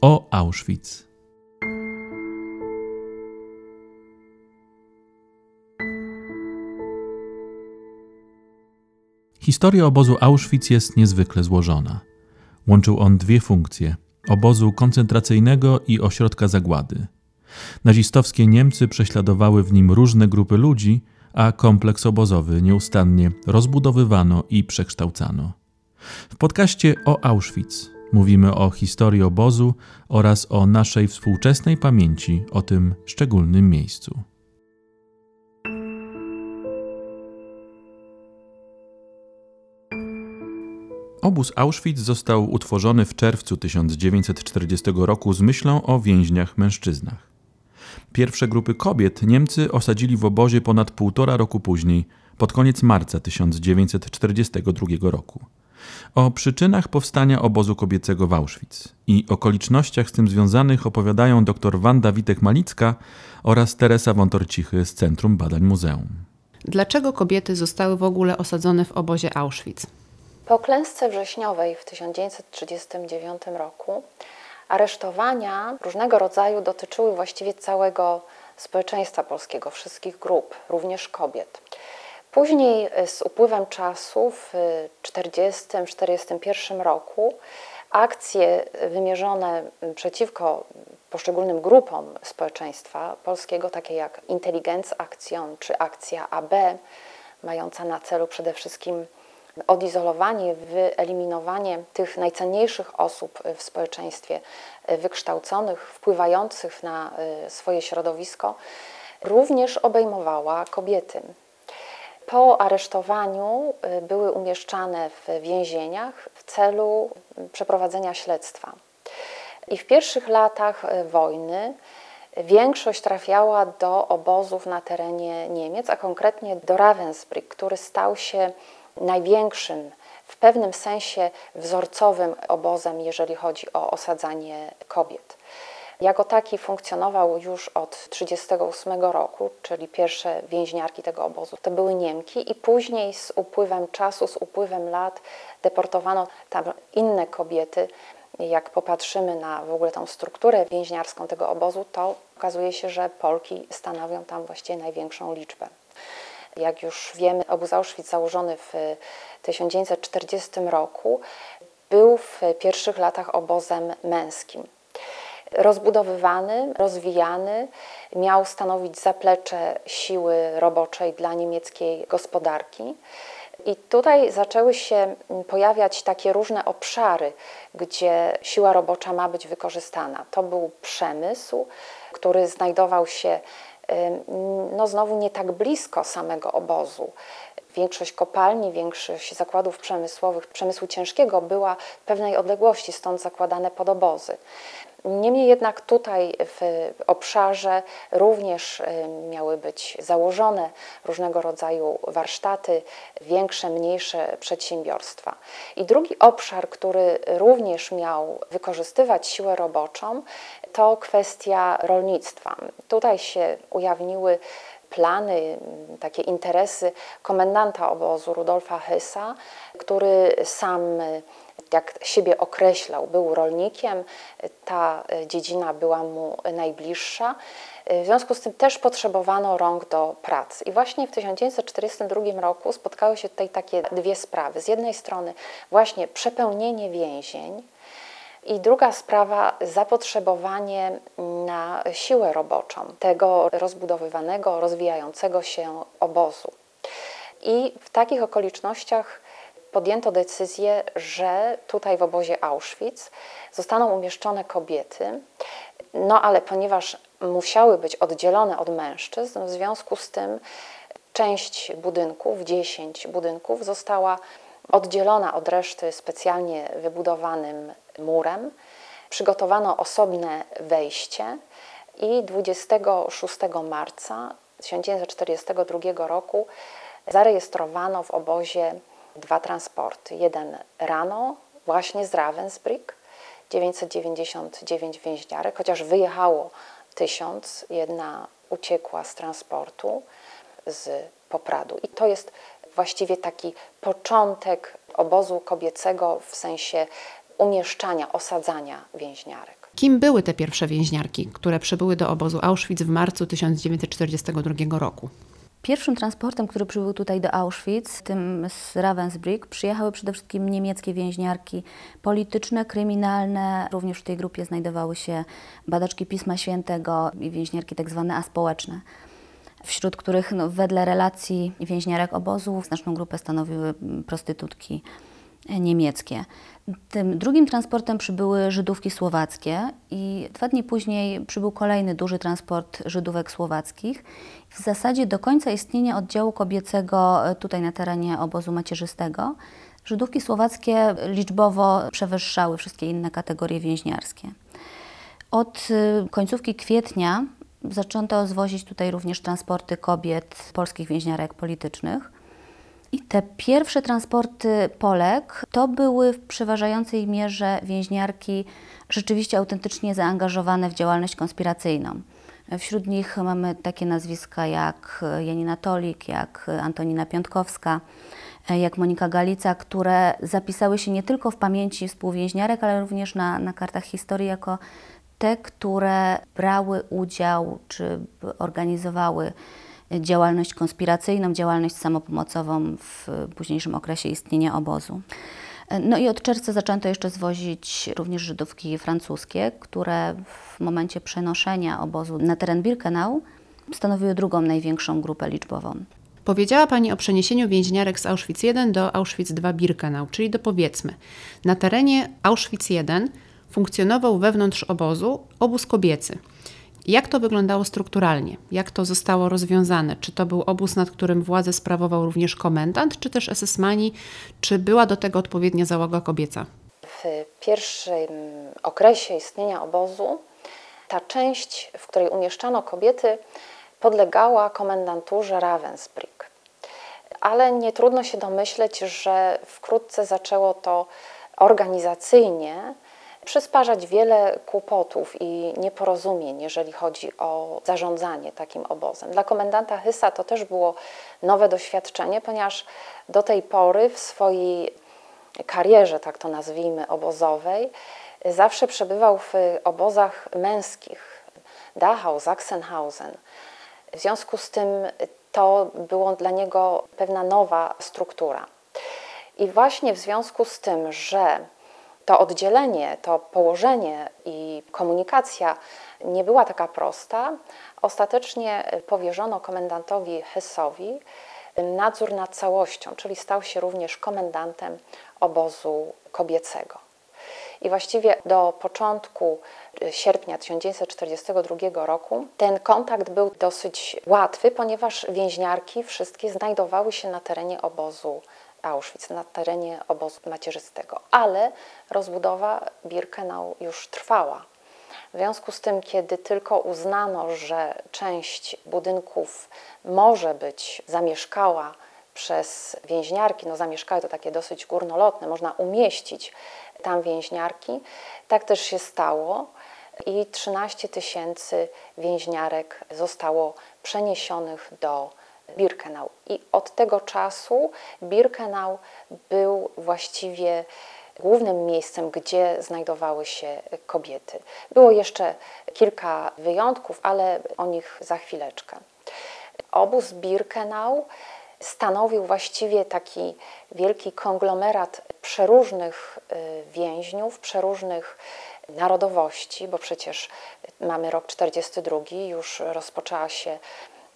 o Auschwitz. Historia obozu Auschwitz jest niezwykle złożona. Łączył on dwie funkcje: obozu koncentracyjnego i ośrodka zagłady. Nazistowskie Niemcy prześladowały w nim różne grupy ludzi, a kompleks obozowy nieustannie rozbudowywano i przekształcano. W podcaście o Auschwitz mówimy o historii obozu oraz o naszej współczesnej pamięci o tym szczególnym miejscu. Obóz Auschwitz został utworzony w czerwcu 1940 roku z myślą o więźniach mężczyznach. Pierwsze grupy kobiet Niemcy osadzili w obozie ponad półtora roku później, pod koniec marca 1942 roku. O przyczynach powstania obozu kobiecego w Auschwitz i okolicznościach z tym związanych opowiadają dr Wanda Witek-Malicka oraz Teresa Wątorcichy z Centrum Badań Muzeum. Dlaczego kobiety zostały w ogóle osadzone w obozie Auschwitz? Po klęsce wrześniowej w 1939 roku aresztowania różnego rodzaju dotyczyły właściwie całego społeczeństwa polskiego, wszystkich grup, również kobiet. Później e, z upływem czasu w 1940-1941 roku akcje wymierzone przeciwko poszczególnym grupom społeczeństwa polskiego, takie jak Intelligenz Action czy akcja AB, mająca na celu przede wszystkim odizolowanie, wyeliminowanie tych najcenniejszych osób w społeczeństwie, wykształconych, wpływających na e, swoje środowisko, również obejmowała kobiety. Po aresztowaniu e, były umieszczane w więzieniach w celu przeprowadzenia śledztwa. I w pierwszych latach e, wojny większość trafiała do obozów na terenie Niemiec, a konkretnie do Ravensbrück, który stał się największym, w pewnym sensie wzorcowym obozem, jeżeli chodzi o osadzanie kobiet. Jako taki funkcjonował już od 1938 roku, czyli pierwsze więźniarki tego obozu to były Niemki, i później z upływem czasu, z upływem lat deportowano tam inne kobiety. Jak popatrzymy na w ogóle tą strukturę więźniarską tego obozu, to okazuje się, że Polki stanowią tam właściwie największą liczbę. Jak już wiemy, obóz Auschwitz założony w 1940 roku był w pierwszych latach obozem męskim. Rozbudowywany, rozwijany, miał stanowić zaplecze siły roboczej dla niemieckiej gospodarki. I tutaj zaczęły się pojawiać takie różne obszary, gdzie siła robocza ma być wykorzystana. To był przemysł, który znajdował się no znowu nie tak blisko samego obozu. Większość kopalni, większość zakładów przemysłowych, przemysłu ciężkiego była w pewnej odległości, stąd zakładane podobozy. Niemniej jednak tutaj w obszarze również miały być założone różnego rodzaju warsztaty, większe, mniejsze przedsiębiorstwa. I drugi obszar, który również miał wykorzystywać siłę roboczą, to kwestia rolnictwa. Tutaj się ujawniły plany, takie interesy komendanta obozu Rudolfa Hysa, który sam jak siebie określał, był rolnikiem, ta dziedzina była mu najbliższa. W związku z tym też potrzebowano rąk do pracy. I właśnie w 1942 roku spotkały się tutaj takie dwie sprawy. Z jednej strony właśnie przepełnienie więzień, i druga sprawa, zapotrzebowanie na siłę roboczą tego rozbudowywanego, rozwijającego się obozu. I w takich okolicznościach podjęto decyzję, że tutaj w obozie Auschwitz zostaną umieszczone kobiety, no ale ponieważ musiały być oddzielone od mężczyzn, w związku z tym część budynków, 10 budynków, została oddzielona od reszty specjalnie wybudowanym murem. Przygotowano osobne wejście i 26 marca 1942 roku zarejestrowano w obozie dwa transporty. Jeden rano, właśnie z Ravensbrück, 999 więźniarek, chociaż wyjechało tysiąc, jedna uciekła z transportu z Popradu. I to jest właściwie taki początek obozu kobiecego w sensie umieszczania, osadzania więźniarek. Kim były te pierwsze więźniarki, które przybyły do obozu Auschwitz w marcu 1942 roku? Pierwszym transportem, który przybył tutaj do Auschwitz, tym z Ravensbrück, przyjechały przede wszystkim niemieckie więźniarki polityczne, kryminalne. Również w tej grupie znajdowały się badaczki Pisma Świętego i więźniarki tak zwane aspołeczne wśród których no, wedle relacji więźniarek obozu znaczną grupę stanowiły prostytutki niemieckie. Tym drugim transportem przybyły Żydówki słowackie i dwa dni później przybył kolejny duży transport Żydówek słowackich. W zasadzie do końca istnienia oddziału kobiecego e, tutaj na terenie obozu macierzystego Żydówki słowackie liczbowo przewyższały wszystkie inne kategorie więźniarskie. Od e, końcówki kwietnia zaczęto zwozić tutaj również transporty kobiet polskich więźniarek politycznych. I te pierwsze transporty Polek to były w przeważającej mierze więźniarki rzeczywiście autentycznie zaangażowane w działalność konspiracyjną. Wśród nich mamy takie nazwiska jak Janina Tolik, jak Antonina Piątkowska, jak Monika Galica, które zapisały się nie tylko w pamięci współwięźniarek, ale również na, na kartach historii jako te, które brały udział czy organizowały działalność konspiracyjną, działalność samopomocową w późniejszym okresie istnienia obozu. No i od czerwca zaczęto jeszcze zwozić również Żydówki francuskie, które w momencie przenoszenia obozu na teren Birkenau stanowiły drugą największą grupę liczbową. Powiedziała Pani o przeniesieniu więźniarek z Auschwitz I do Auschwitz II Birkenau, czyli do powiedzmy, na terenie Auschwitz I funkcjonował wewnątrz obozu obóz kobiecy. Jak to wyglądało strukturalnie? Jak to zostało rozwiązane? Czy to był obóz, nad którym władzę sprawował również komendant, czy też esesmani? Czy była do tego odpowiednia załoga kobieca? W pierwszym okresie istnienia obozu ta część, w której umieszczano kobiety, podlegała komendanturze Ravensbrück. Ale nie trudno się domyśleć, że wkrótce zaczęło to organizacyjnie przysparzać wiele kłopotów i nieporozumień, jeżeli chodzi o zarządzanie takim obozem. Dla komendanta Hysa to też było nowe doświadczenie, ponieważ do tej pory w swojej karierze, tak to nazwijmy, obozowej, zawsze przebywał w obozach męskich, Dachau, Sachsenhausen. W związku z tym to było dla niego pewna nowa struktura. I właśnie w związku z tym, że to oddzielenie, to położenie i komunikacja nie była taka prosta, ostatecznie powierzono komendantowi Hessowi nadzór nad całością, czyli stał się również komendantem obozu kobiecego. I właściwie do początku sierpnia 1942 roku ten kontakt był dosyć łatwy, ponieważ więźniarki wszystkie znajdowały się na terenie obozu Auschwitz, na terenie obozu macierzystego, ale rozbudowa Birkenau już trwała. W związku z tym, kiedy tylko uznano, że część budynków może być zamieszkała przez więźniarki, no zamieszkały to takie dosyć górnolotne, można umieścić tam więźniarki, tak też się stało i 13 tysięcy więźniarek zostało przeniesionych do Birkenau. I od tego czasu Birkenau był właściwie głównym miejscem, gdzie znajdowały się kobiety. Było jeszcze kilka wyjątków, ale o nich za chwileczkę. Obóz Birkenau stanowił właściwie taki wielki konglomerat przeróżnych y, więźniów, przeróżnych narodowości, bo przecież mamy rok 42, już rozpoczęła się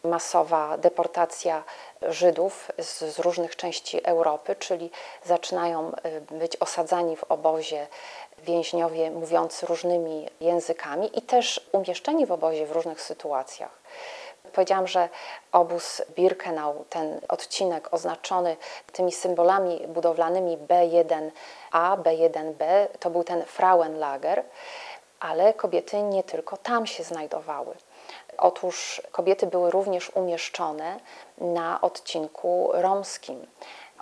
masowa deportacja Żydów z, z, różnych części Europy, czyli zaczynają y, być osadzani w obozie więźniowie mówiący różnymi językami i też umieszczeni w obozie w różnych sytuacjach. Powiedziałam, że obóz Birkenau, ten odcinek oznaczony tymi symbolami budowlanymi B1A, B1B, to był ten Frauenlager, ale kobiety nie tylko tam się znajdowały. Otóż kobiety były również umieszczone na odcinku romskim,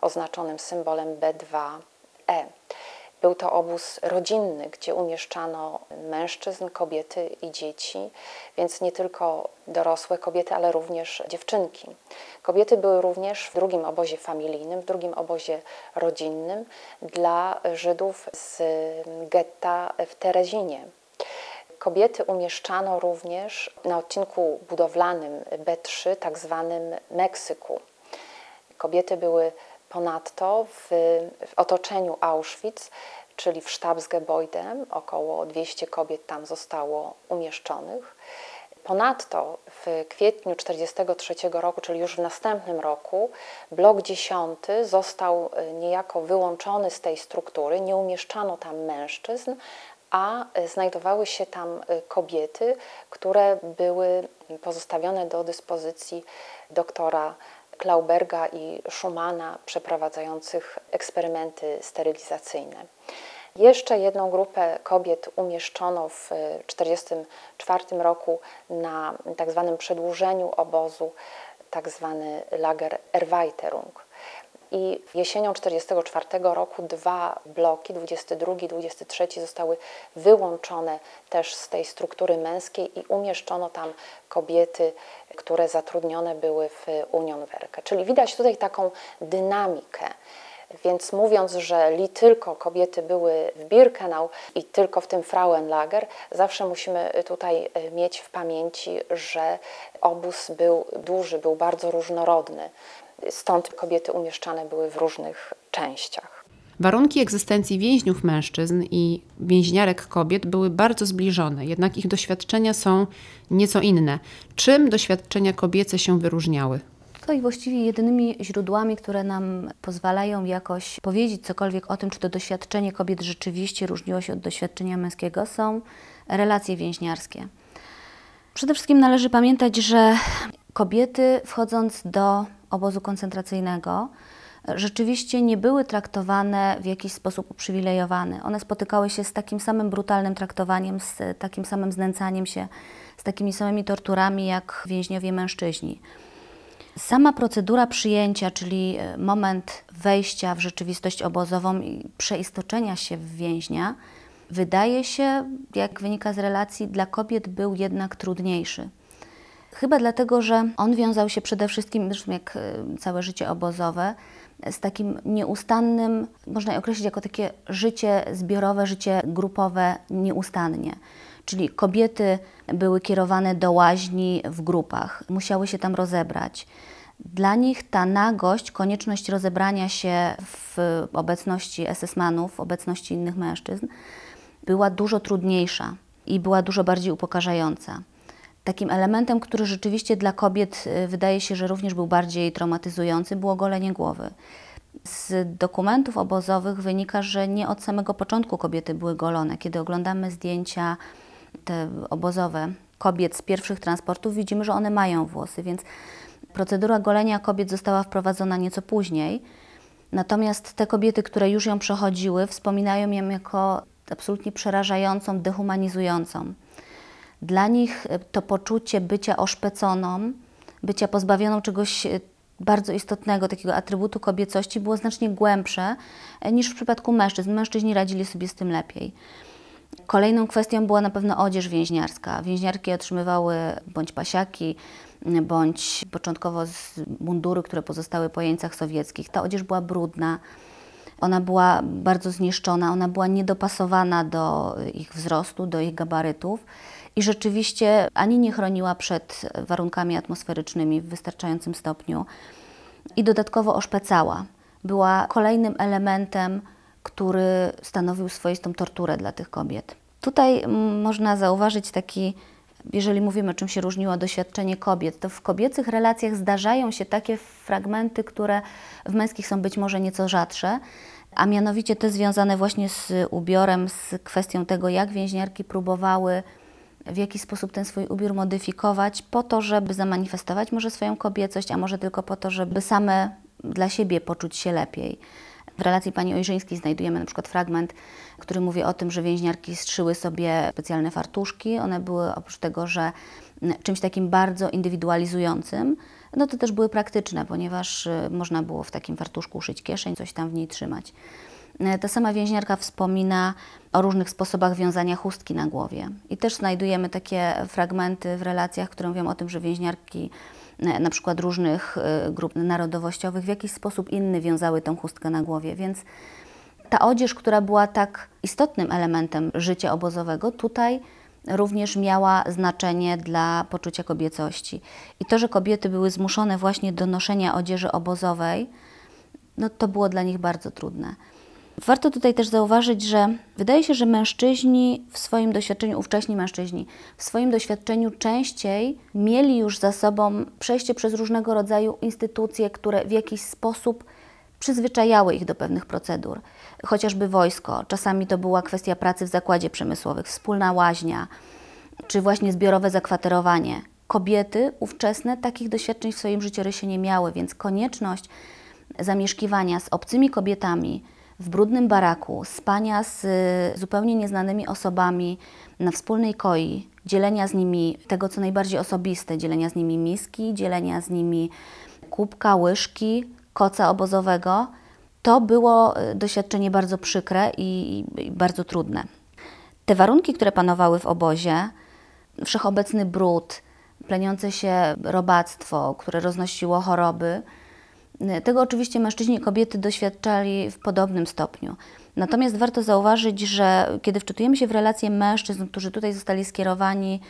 oznaczonym symbolem B2E. Był to obóz rodzinny, gdzie umieszczano mężczyzn, kobiety i dzieci, więc nie tylko dorosłe kobiety, ale również dziewczynki. Kobiety były również w drugim obozie familijnym, w drugim obozie rodzinnym dla Żydów z getta w Terezinie. Kobiety umieszczano również na odcinku budowlanym B3, tak zwanym Meksyku. Kobiety były ponadto w, w otoczeniu Auschwitz, czyli w Stabsgebäude, około 200 kobiet tam zostało umieszczonych. Ponadto w kwietniu 1943 roku, czyli już w następnym roku, blok 10 został niejako wyłączony z tej struktury, nie umieszczano tam mężczyzn, a e, znajdowały się tam e, kobiety, które były pozostawione do dyspozycji doktora Klauberga i Schumana przeprowadzających eksperymenty sterylizacyjne. Jeszcze jedną grupę kobiet umieszczono w 1944 roku na tak zwanym przedłużeniu obozu, tak zwany Lager Erweiterung. I jesienią 1944 roku dwa bloki, 22 i 23, zostały wyłączone też z tej struktury męskiej i umieszczono tam kobiety, które zatrudnione były w Unionwerke. Czyli widać tutaj taką dynamikę. Więc mówiąc, że li tylko kobiety były w Birkenau i tylko w tym Frauenlager, zawsze musimy tutaj e, mieć w pamięci, że obóz był duży, był bardzo różnorodny. Stąd kobiety umieszczane były w różnych częściach. Warunki egzystencji więźniów mężczyzn i więźniarek kobiet były bardzo zbliżone, jednak ich doświadczenia są nieco inne. Czym doświadczenia kobiece się wyróżniały? To i właściwie jedynymi źródłami, które nam pozwalają jakoś powiedzieć cokolwiek o tym, czy to doświadczenie kobiet rzeczywiście różniło się od doświadczenia męskiego, są relacje więźniarskie. Przede wszystkim należy pamiętać, że kobiety wchodząc do obozu koncentracyjnego rzeczywiście nie były traktowane w jakiś sposób uprzywilejowane. One spotykały się z takim samym brutalnym traktowaniem, z takim samym znęcaniem się, z takimi samymi torturami jak więźniowie mężczyźni. Sama procedura przyjęcia, czyli e, moment wejścia w rzeczywistość obozową i przeistoczenia się w więźnia, wydaje się, jak wynika z relacji, dla kobiet był jednak trudniejszy. Chyba dlatego, że on wiązał się przede wszystkim, zresztą jak e, całe życie obozowe, z takim nieustannym, można je określić jako takie życie zbiorowe, życie grupowe nieustannie. Czyli kobiety były kierowane do łaźni w grupach, musiały się tam rozebrać. Dla nich ta nagość, konieczność rozebrania się w obecności SS-manów, w obecności innych mężczyzn, była dużo trudniejsza i była dużo bardziej upokarzająca. Takim elementem, który rzeczywiście dla kobiet y, wydaje się, że również był bardziej traumatyzujący, było golenie głowy. Z dokumentów obozowych wynika, że nie od samego początku kobiety były golone. Kiedy oglądamy zdjęcia te obozowe kobiet z pierwszych transportów, widzimy, że one mają włosy, więc procedura golenia kobiet została wprowadzona nieco później. Natomiast te kobiety, które już ją przechodziły, wspominają ją jako absolutnie przerażającą, dehumanizującą. Dla nich to poczucie bycia oszpeconą, bycia pozbawioną czegoś bardzo istotnego, takiego atrybutu kobiecości, było znacznie głębsze niż w przypadku mężczyzn. Mężczyźni radzili sobie z tym lepiej. Kolejną kwestią była na pewno odzież więźniarska. Więźniarki otrzymywały bądź pasiaki, bądź początkowo mundury, które pozostały po jeńcach sowieckich. Ta odzież była brudna, ona była bardzo zniszczona, ona była niedopasowana do ich wzrostu, do ich gabarytów i rzeczywiście ani nie chroniła przed warunkami atmosferycznymi w wystarczającym stopniu i dodatkowo oszpecała. Była kolejnym elementem który stanowił swoistą torturę dla tych kobiet. Tutaj można zauważyć taki, jeżeli mówimy, czym się różniło doświadczenie kobiet, to w kobiecych relacjach zdarzają się takie fragmenty, które w męskich są być może nieco rzadsze, a mianowicie te związane właśnie z ubiorem, z kwestią tego, jak więźniarki próbowały w jaki sposób ten swój ubiór modyfikować, po to, żeby zamanifestować może swoją kobiecość, a może tylko po to, żeby same dla siebie poczuć się lepiej. W relacji pani Ojrzyńskiej znajdujemy na przykład fragment, który mówi o tym, że więźniarki strzyły sobie specjalne fartuszki. One były oprócz tego, że czymś takim bardzo indywidualizującym, no to też były praktyczne, ponieważ y, można było w takim fartuszku uszyć kieszeń, coś tam w niej trzymać. E, ta sama więźniarka wspomina o różnych sposobach wiązania chustki na głowie. I też znajdujemy takie fragmenty w relacjach, które mówią o tym, że więźniarki E, na przykład różnych e, grup narodowościowych w jakiś sposób inny wiązały tą chustkę na głowie, więc ta odzież, która była tak istotnym elementem życia obozowego, tutaj również miała znaczenie dla poczucia kobiecości. I to, że kobiety były zmuszone właśnie do noszenia odzieży obozowej, no to było dla nich bardzo trudne. Warto tutaj też zauważyć, że wydaje się, że mężczyźni w swoim doświadczeniu, ówcześni mężczyźni, w swoim doświadczeniu częściej mieli już za sobą przejście przez różnego rodzaju instytucje, które w jakiś sposób przyzwyczajały ich do pewnych procedur. Chociażby wojsko, czasami to była kwestia pracy w zakładzie przemysłowych, wspólna łaźnia, czy właśnie zbiorowe zakwaterowanie. Kobiety ówczesne takich doświadczeń w swoim życiorysie nie miały, więc konieczność zamieszkiwania z obcymi kobietami w brudnym baraku, spania z zupełnie nieznanymi osobami na wspólnej koi, dzielenia z nimi tego, co najbardziej osobiste, dzielenia z nimi miski, dzielenia z nimi kubka, łyżki, koca obozowego, to było y, doświadczenie bardzo przykre i, i bardzo trudne. Te warunki, które panowały w obozie, wszechobecny brud, pleniące się robactwo, które roznosiło choroby, y, tego oczywiście mężczyźni i kobiety doświadczali w podobnym stopniu. Natomiast warto zauważyć, że kiedy wczytujemy się w relacje mężczyzn, którzy tutaj zostali skierowani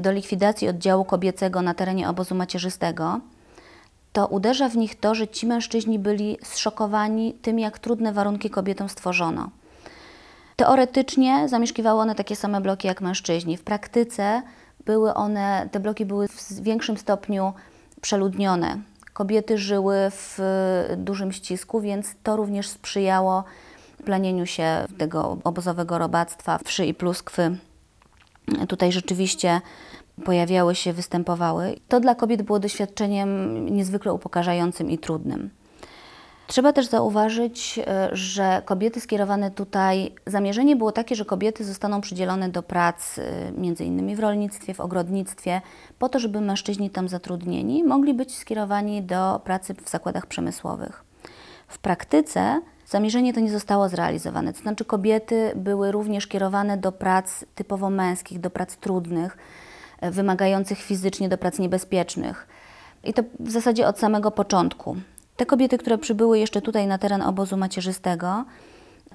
do likwidacji oddziału kobiecego na terenie obozu macierzystego, to uderza w nich to, że ci mężczyźni byli zszokowani tym, jak trudne warunki kobietom stworzono. Teoretycznie zamieszkiwały one takie same bloki jak mężczyźni. W praktyce były one, te bloki były w większym stopniu przeludnione. Kobiety żyły w dużym ścisku, więc to również sprzyjało plenieniu się tego obozowego robactwa, wszy i pluskwy. Tutaj rzeczywiście pojawiały się, występowały. To dla kobiet było doświadczeniem niezwykle upokarzającym i trudnym. Trzeba też zauważyć, e, że kobiety skierowane tutaj, zamierzenie było takie, że kobiety zostaną przydzielone do prac e, między innymi w rolnictwie, w ogrodnictwie, po to, żeby mężczyźni tam zatrudnieni mogli być skierowani do pracy w zakładach przemysłowych. W praktyce zamierzenie to nie zostało zrealizowane, to znaczy kobiety były również kierowane do prac typowo męskich, do prac trudnych, wymagających fizycznie do prac niebezpiecznych. I to w zasadzie od samego początku. Te kobiety, które przybyły jeszcze tutaj na teren obozu macierzystego,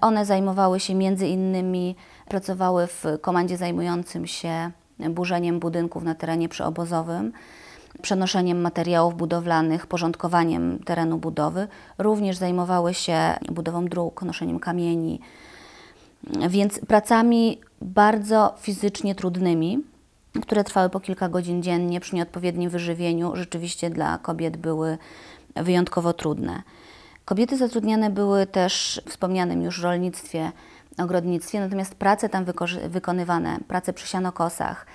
one zajmowały się między innymi, pracowały w komandzie zajmującym się burzeniem budynków na terenie przyobozowym, przenoszeniem materiałów budowlanych, porządkowaniem terenu budowy. Również zajmowały się budową dróg, noszeniem kamieni, więc pracami bardzo fizycznie trudnymi które trwały po kilka godzin dziennie przy nieodpowiednim wyżywieniu, rzeczywiście dla kobiet były wyjątkowo trudne. Kobiety zatrudniane były też w wspomnianym już rolnictwie, ogrodnictwie, natomiast prace tam wykonywane, prace przy sianokosach,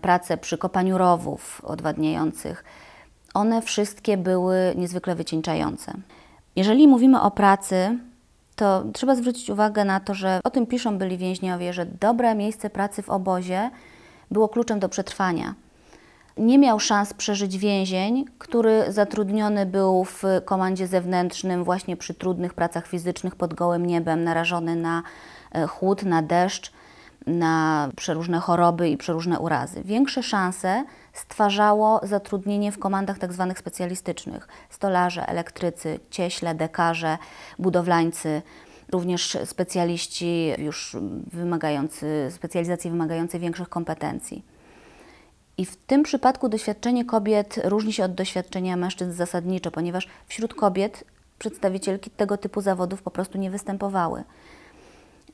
prace przy kopaniu rowów odwadniających, one wszystkie były niezwykle wycieńczające. Jeżeli mówimy o pracy, to trzeba zwrócić uwagę na to, że o tym piszą byli więźniowie, że dobre miejsce pracy w obozie było kluczem do przetrwania. Nie miał szans przeżyć więzień, który zatrudniony był w komandzie zewnętrznym, właśnie przy trudnych pracach fizycznych pod gołym niebem, narażony na e, chłód, na deszcz, na przeróżne choroby i przeróżne urazy. Większe szanse stwarzało zatrudnienie w komandach tzw. Tak specjalistycznych stolarze, elektrycy, cieśle, dekarze, budowlańcy również specjaliści już wymagający, specjalizacji wymagającej większych kompetencji. I w tym przypadku doświadczenie kobiet różni się od doświadczenia mężczyzn zasadniczo, ponieważ wśród kobiet przedstawicielki tego typu zawodów po prostu nie występowały.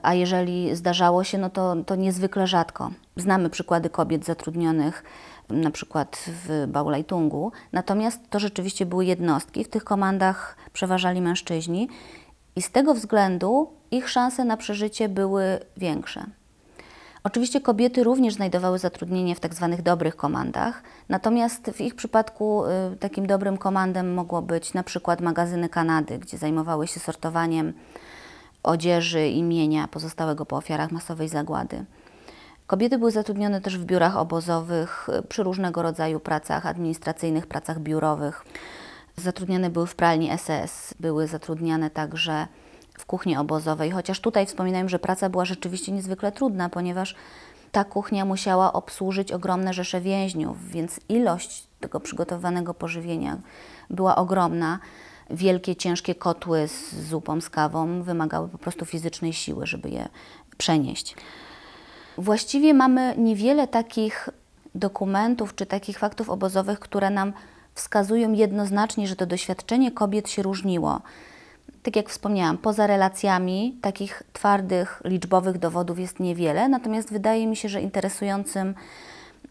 A jeżeli zdarzało się, no to, to niezwykle rzadko. Znamy przykłady kobiet zatrudnionych na przykład w Baulajtungu, natomiast to rzeczywiście były jednostki. W tych komandach przeważali mężczyźni i z tego względu ich szanse na przeżycie były większe. Oczywiście kobiety również znajdowały zatrudnienie w tak zwanych dobrych komandach, natomiast w ich przypadku y, takim dobrym komandem mogło być na przykład magazyny Kanady, gdzie zajmowały się sortowaniem odzieży i mienia pozostałego po ofiarach masowej zagłady. Kobiety były zatrudnione też w biurach obozowych, y, przy różnego rodzaju pracach administracyjnych, pracach biurowych. Zatrudniane były w pralni SS, były zatrudniane także w kuchni obozowej, chociaż tutaj wspominałem, że praca była rzeczywiście niezwykle trudna, ponieważ ta kuchnia musiała obsłużyć ogromne rzesze więźniów, więc ilość tego przygotowanego pożywienia była ogromna. Wielkie, ciężkie kotły z zupą, z kawą wymagały po prostu fizycznej siły, żeby je przenieść. Właściwie mamy niewiele takich dokumentów czy takich faktów obozowych, które nam wskazują jednoznacznie, że to doświadczenie kobiet się różniło. Tak jak wspomniałam, poza relacjami takich twardych, liczbowych dowodów jest niewiele, natomiast wydaje mi się, że interesującym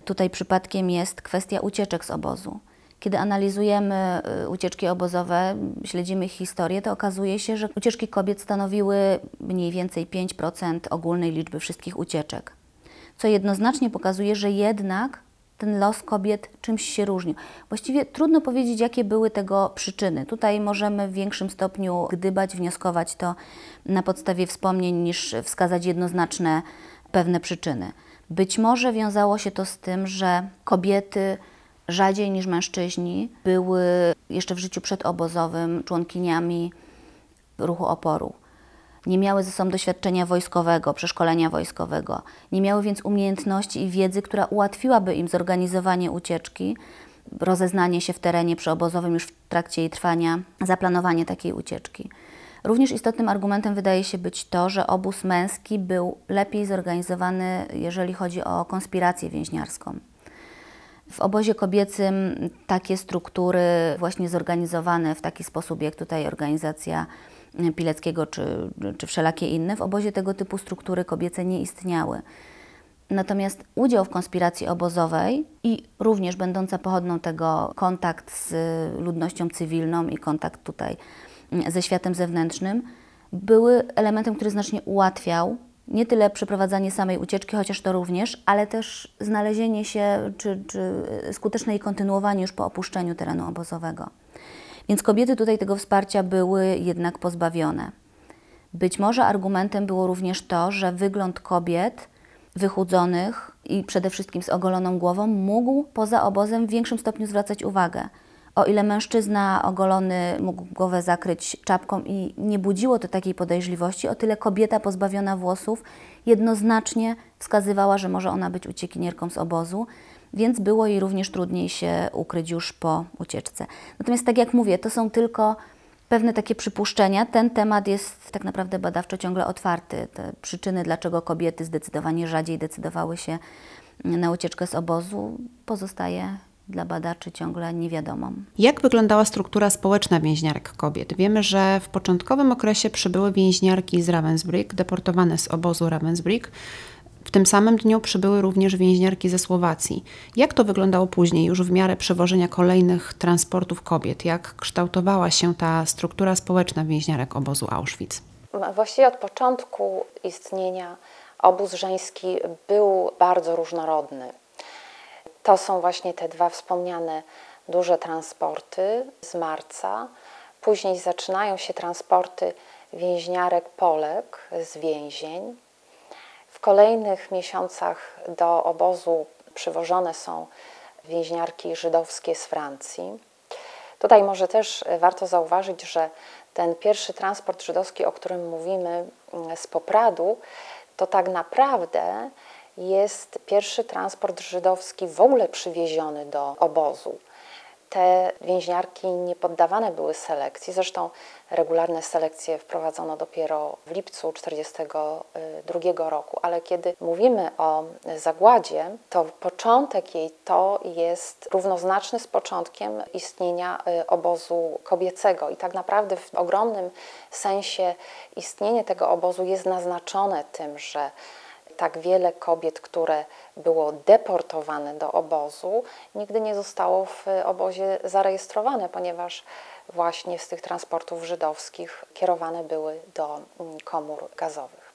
tutaj przypadkiem jest kwestia ucieczek z obozu. Kiedy analizujemy y, ucieczki obozowe, śledzimy ich historię, to okazuje się, że ucieczki kobiet stanowiły mniej więcej 5% ogólnej liczby wszystkich ucieczek. Co jednoznacznie pokazuje, że jednak ten los kobiet czymś się różnił. Właściwie trudno powiedzieć, jakie były tego przyczyny. Tutaj możemy w większym stopniu gdybać, wnioskować to na podstawie wspomnień, niż wskazać jednoznaczne pewne przyczyny. Być może wiązało się to z tym, że kobiety rzadziej niż mężczyźni były jeszcze w życiu przedobozowym członkiniami ruchu oporu. Nie miały ze sobą doświadczenia wojskowego, przeszkolenia wojskowego, nie miały więc umiejętności i wiedzy, która ułatwiłaby im zorganizowanie ucieczki, rozeznanie się w terenie przyobozowym już w trakcie jej trwania, zaplanowanie takiej ucieczki. Również istotnym argumentem wydaje się być to, że obóz męski był lepiej zorganizowany, jeżeli chodzi o konspirację więźniarską. W obozie kobiecym takie struktury właśnie zorganizowane w taki sposób, jak tutaj organizacja Pileckiego czy, czy wszelakie inne, w obozie tego typu struktury kobiece nie istniały. Natomiast udział w konspiracji obozowej i również będąca pochodną tego kontakt z ludnością cywilną i kontakt tutaj ze światem zewnętrznym były elementem, który znacznie ułatwiał nie tyle przeprowadzanie samej ucieczki, chociaż to również, ale też znalezienie się czy, czy skuteczne jej kontynuowanie już po opuszczeniu terenu obozowego. Więc kobiety tutaj tego wsparcia były jednak pozbawione. Być może argumentem było również to, że wygląd kobiet wychudzonych i przede wszystkim z ogoloną głową mógł poza obozem w większym stopniu zwracać uwagę. O ile mężczyzna ogolony mógł głowę zakryć czapką i nie budziło to takiej podejrzliwości, o tyle kobieta pozbawiona włosów jednoznacznie wskazywała, że może ona być uciekinierką z obozu, więc było jej również trudniej się ukryć już po ucieczce. Natomiast tak jak mówię, to są tylko pewne takie przypuszczenia. Ten temat jest tak naprawdę badawczo ciągle otwarty. Te przyczyny, dlaczego kobiety zdecydowanie rzadziej decydowały się na ucieczkę z obozu, pozostaje dla badaczy ciągle niewiadomą. Jak wyglądała struktura społeczna więźniarek kobiet? Wiemy, że w początkowym okresie przybyły więźniarki z Ravensbrück, deportowane z obozu Ravensbrück. W tym samym dniu przybyły również więźniarki ze Słowacji. Jak to wyglądało później, już w miarę przewożenia kolejnych transportów kobiet? Jak kształtowała się ta struktura społeczna więźniarek obozu Auschwitz? Właściwie od początku istnienia obóz żeński był bardzo różnorodny. To są właśnie te dwa wspomniane duże transporty z marca. Później zaczynają się transporty więźniarek Polek z więzień. W kolejnych miesiącach do obozu przywożone są więźniarki żydowskie z Francji. Tutaj może też warto zauważyć, że ten pierwszy transport żydowski, o którym mówimy mm, z Popradu, to tak naprawdę jest pierwszy transport żydowski w ogóle przywieziony do obozu. Te więźniarki nie poddawane były selekcji, zresztą regularne selekcje wprowadzono dopiero w lipcu 1942 roku, ale kiedy mówimy o zagładzie, to początek jej to jest równoznaczny z początkiem istnienia y, obozu kobiecego. I tak naprawdę w ogromnym sensie istnienie tego obozu jest naznaczone tym, że tak wiele kobiet, które było deportowane do obozu, nigdy nie zostało w obozie zarejestrowane, ponieważ właśnie z tych transportów żydowskich kierowane były do mm, komór gazowych.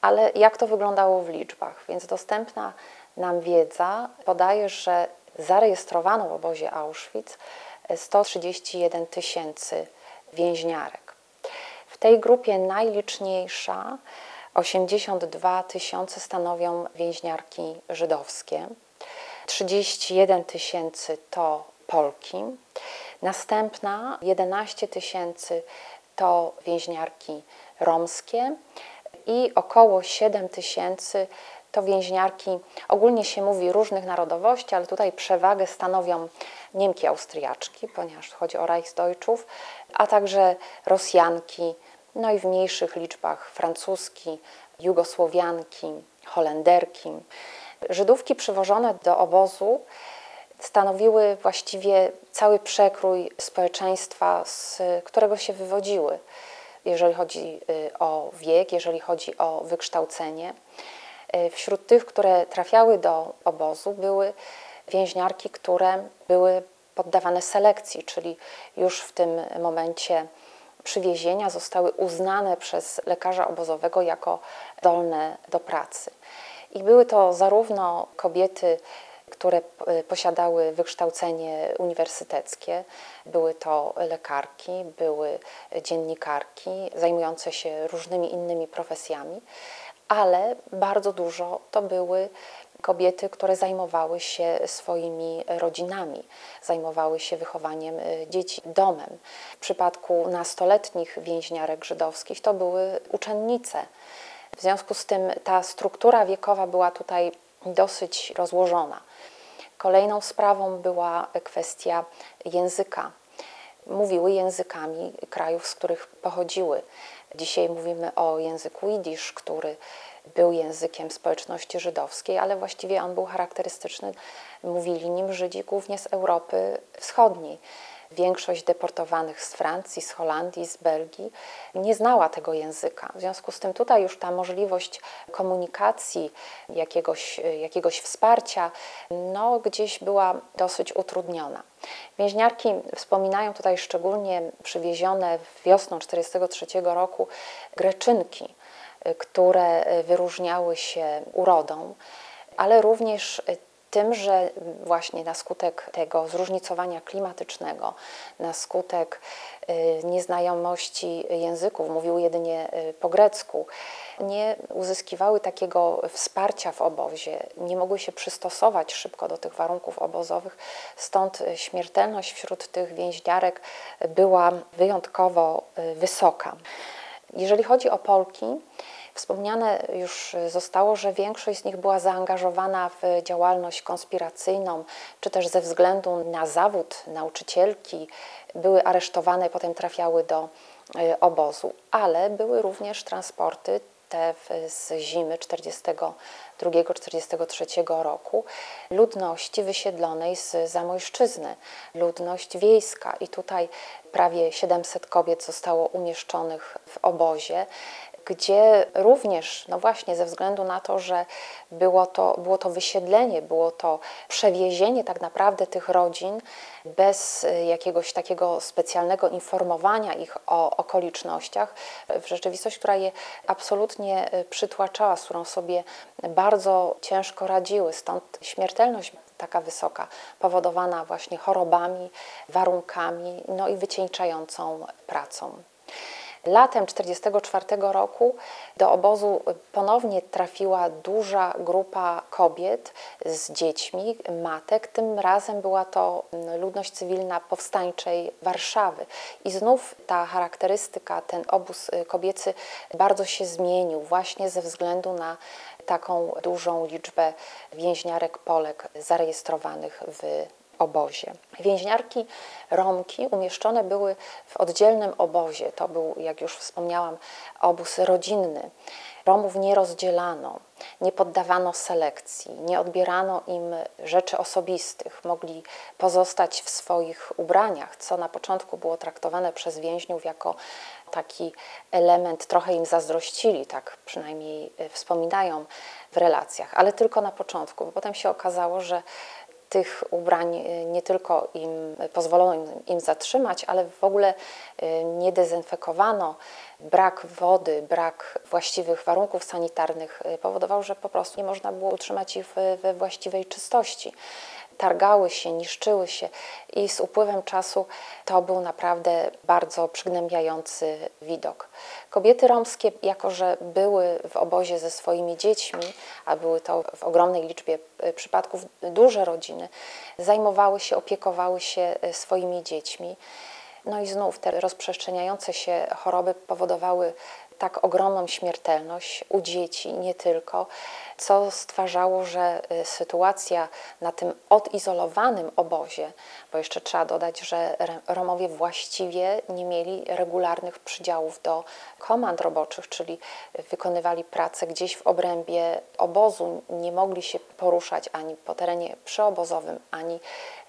Ale jak to wyglądało w liczbach? Więc dostępna nam wiedza podaje, że zarejestrowano w obozie Auschwitz 131 tysięcy więźniarek. W tej grupie najliczniejsza 82 tysiące stanowią więźniarki żydowskie, 31 tysięcy to Polki, następna 11 tysięcy to więźniarki romskie. I około 7 tysięcy to więźniarki, ogólnie się mówi różnych narodowości, ale tutaj przewagę stanowią Niemki Austriaczki, ponieważ chodzi o Reichsdeutschów, a także Rosjanki, no i w mniejszych liczbach francuski, jugosłowianki, Holenderki. Żydówki przywożone do obozu stanowiły właściwie cały przekrój społeczeństwa, z którego się wywodziły, jeżeli chodzi y, o wiek, jeżeli chodzi o wykształcenie. Y, wśród tych, które trafiały do obozu, były więźniarki, które były poddawane selekcji, czyli już w tym momencie przywiezienia zostały uznane przez lekarza obozowego jako zdolne do pracy. I były to zarówno kobiety, które posiadały wykształcenie uniwersyteckie, były to lekarki, były dziennikarki zajmujące się różnymi innymi profesjami, ale bardzo dużo to były kobiety, które zajmowały się swoimi rodzinami, zajmowały się wychowaniem y, dzieci, domem. W przypadku nastoletnich więźniarek żydowskich to były uczennice. W związku z tym ta struktura wiekowa była tutaj dosyć rozłożona. Kolejną sprawą była kwestia języka. Mówiły językami krajów, z których pochodziły. Dzisiaj mówimy o języku jidysz, który był językiem społeczności żydowskiej, ale właściwie on był charakterystyczny. Mówili nim Żydzi głównie z Europy Wschodniej. Większość deportowanych z Francji, z Holandii, z Belgii nie znała tego języka. W związku z tym tutaj już ta możliwość komunikacji, jakiegoś, jakiegoś wsparcia, no, gdzieś była dosyć utrudniona. Więźniarki wspominają tutaj szczególnie przywiezione wiosną 1943 roku greczynki, które wyróżniały się urodą, ale również tym, że właśnie na skutek tego zróżnicowania klimatycznego, na skutek y, nieznajomości języków, mówiły jedynie y, po grecku, nie uzyskiwały takiego wsparcia w obozie, nie mogły się przystosować szybko do tych warunków obozowych, stąd śmiertelność wśród tych więźniarek była wyjątkowo y, wysoka. Jeżeli chodzi o Polki, Wspomniane już zostało, że większość z nich była zaangażowana w działalność konspiracyjną, czy też ze względu na zawód nauczycielki, były aresztowane, potem trafiały do e, obozu, ale były również transporty te z zimy 42-43 roku ludności wysiedlonej z Zamojszczyzny, ludność wiejska. I tutaj prawie 700 kobiet zostało umieszczonych w obozie gdzie również, no właśnie ze względu na to, że było to, było to wysiedlenie, było to przewiezienie tak naprawdę tych rodzin bez jakiegoś takiego specjalnego informowania ich o okolicznościach, w rzeczywistość, która je absolutnie y, przytłaczała, z którą sobie bardzo ciężko radziły, stąd śmiertelność taka wysoka, powodowana właśnie chorobami, warunkami, no i wycieńczającą pracą. Latem 1944 roku do obozu ponownie trafiła duża grupa kobiet z dziećmi, matek. Tym razem była to ludność cywilna powstańczej Warszawy. I znów ta charakterystyka, ten obóz kobiecy bardzo się zmienił właśnie ze względu na taką dużą liczbę więźniarek Polek zarejestrowanych w obozie. Więźniarki Romki umieszczone były w oddzielnym obozie. To był, jak już wspomniałam, obóz rodzinny. Romów nie rozdzielano, nie poddawano selekcji, nie odbierano im rzeczy osobistych. Mogli pozostać w swoich ubraniach, co na początku było traktowane przez więźniów jako taki element, trochę im zazdrościli, tak przynajmniej wspominają w relacjach, ale tylko na początku, bo potem się okazało, że tych ubrań y, nie tylko im pozwolono im, zatrzymać, ale w ogóle y, nie dezynfekowano. Brak wody, brak właściwych warunków sanitarnych y, powodował, że po prostu nie można było utrzymać ich we właściwej czystości targały się, niszczyły się i z upływem czasu to był naprawdę bardzo przygnębiający widok. Kobiety romskie, jako że były w obozie ze swoimi dziećmi, a były to w ogromnej liczbie e, przypadków duże rodziny, zajmowały się, opiekowały się e, swoimi dziećmi. No i znów te rozprzestrzeniające się choroby powodowały tak ogromną śmiertelność u dzieci, nie tylko, co stwarzało, że y, sytuacja na tym odizolowanym obozie, bo jeszcze trzeba dodać, że Romowie właściwie nie mieli regularnych przydziałów do komand roboczych, czyli wykonywali pracę gdzieś w obrębie obozu, nie mogli się poruszać ani po terenie przyobozowym, ani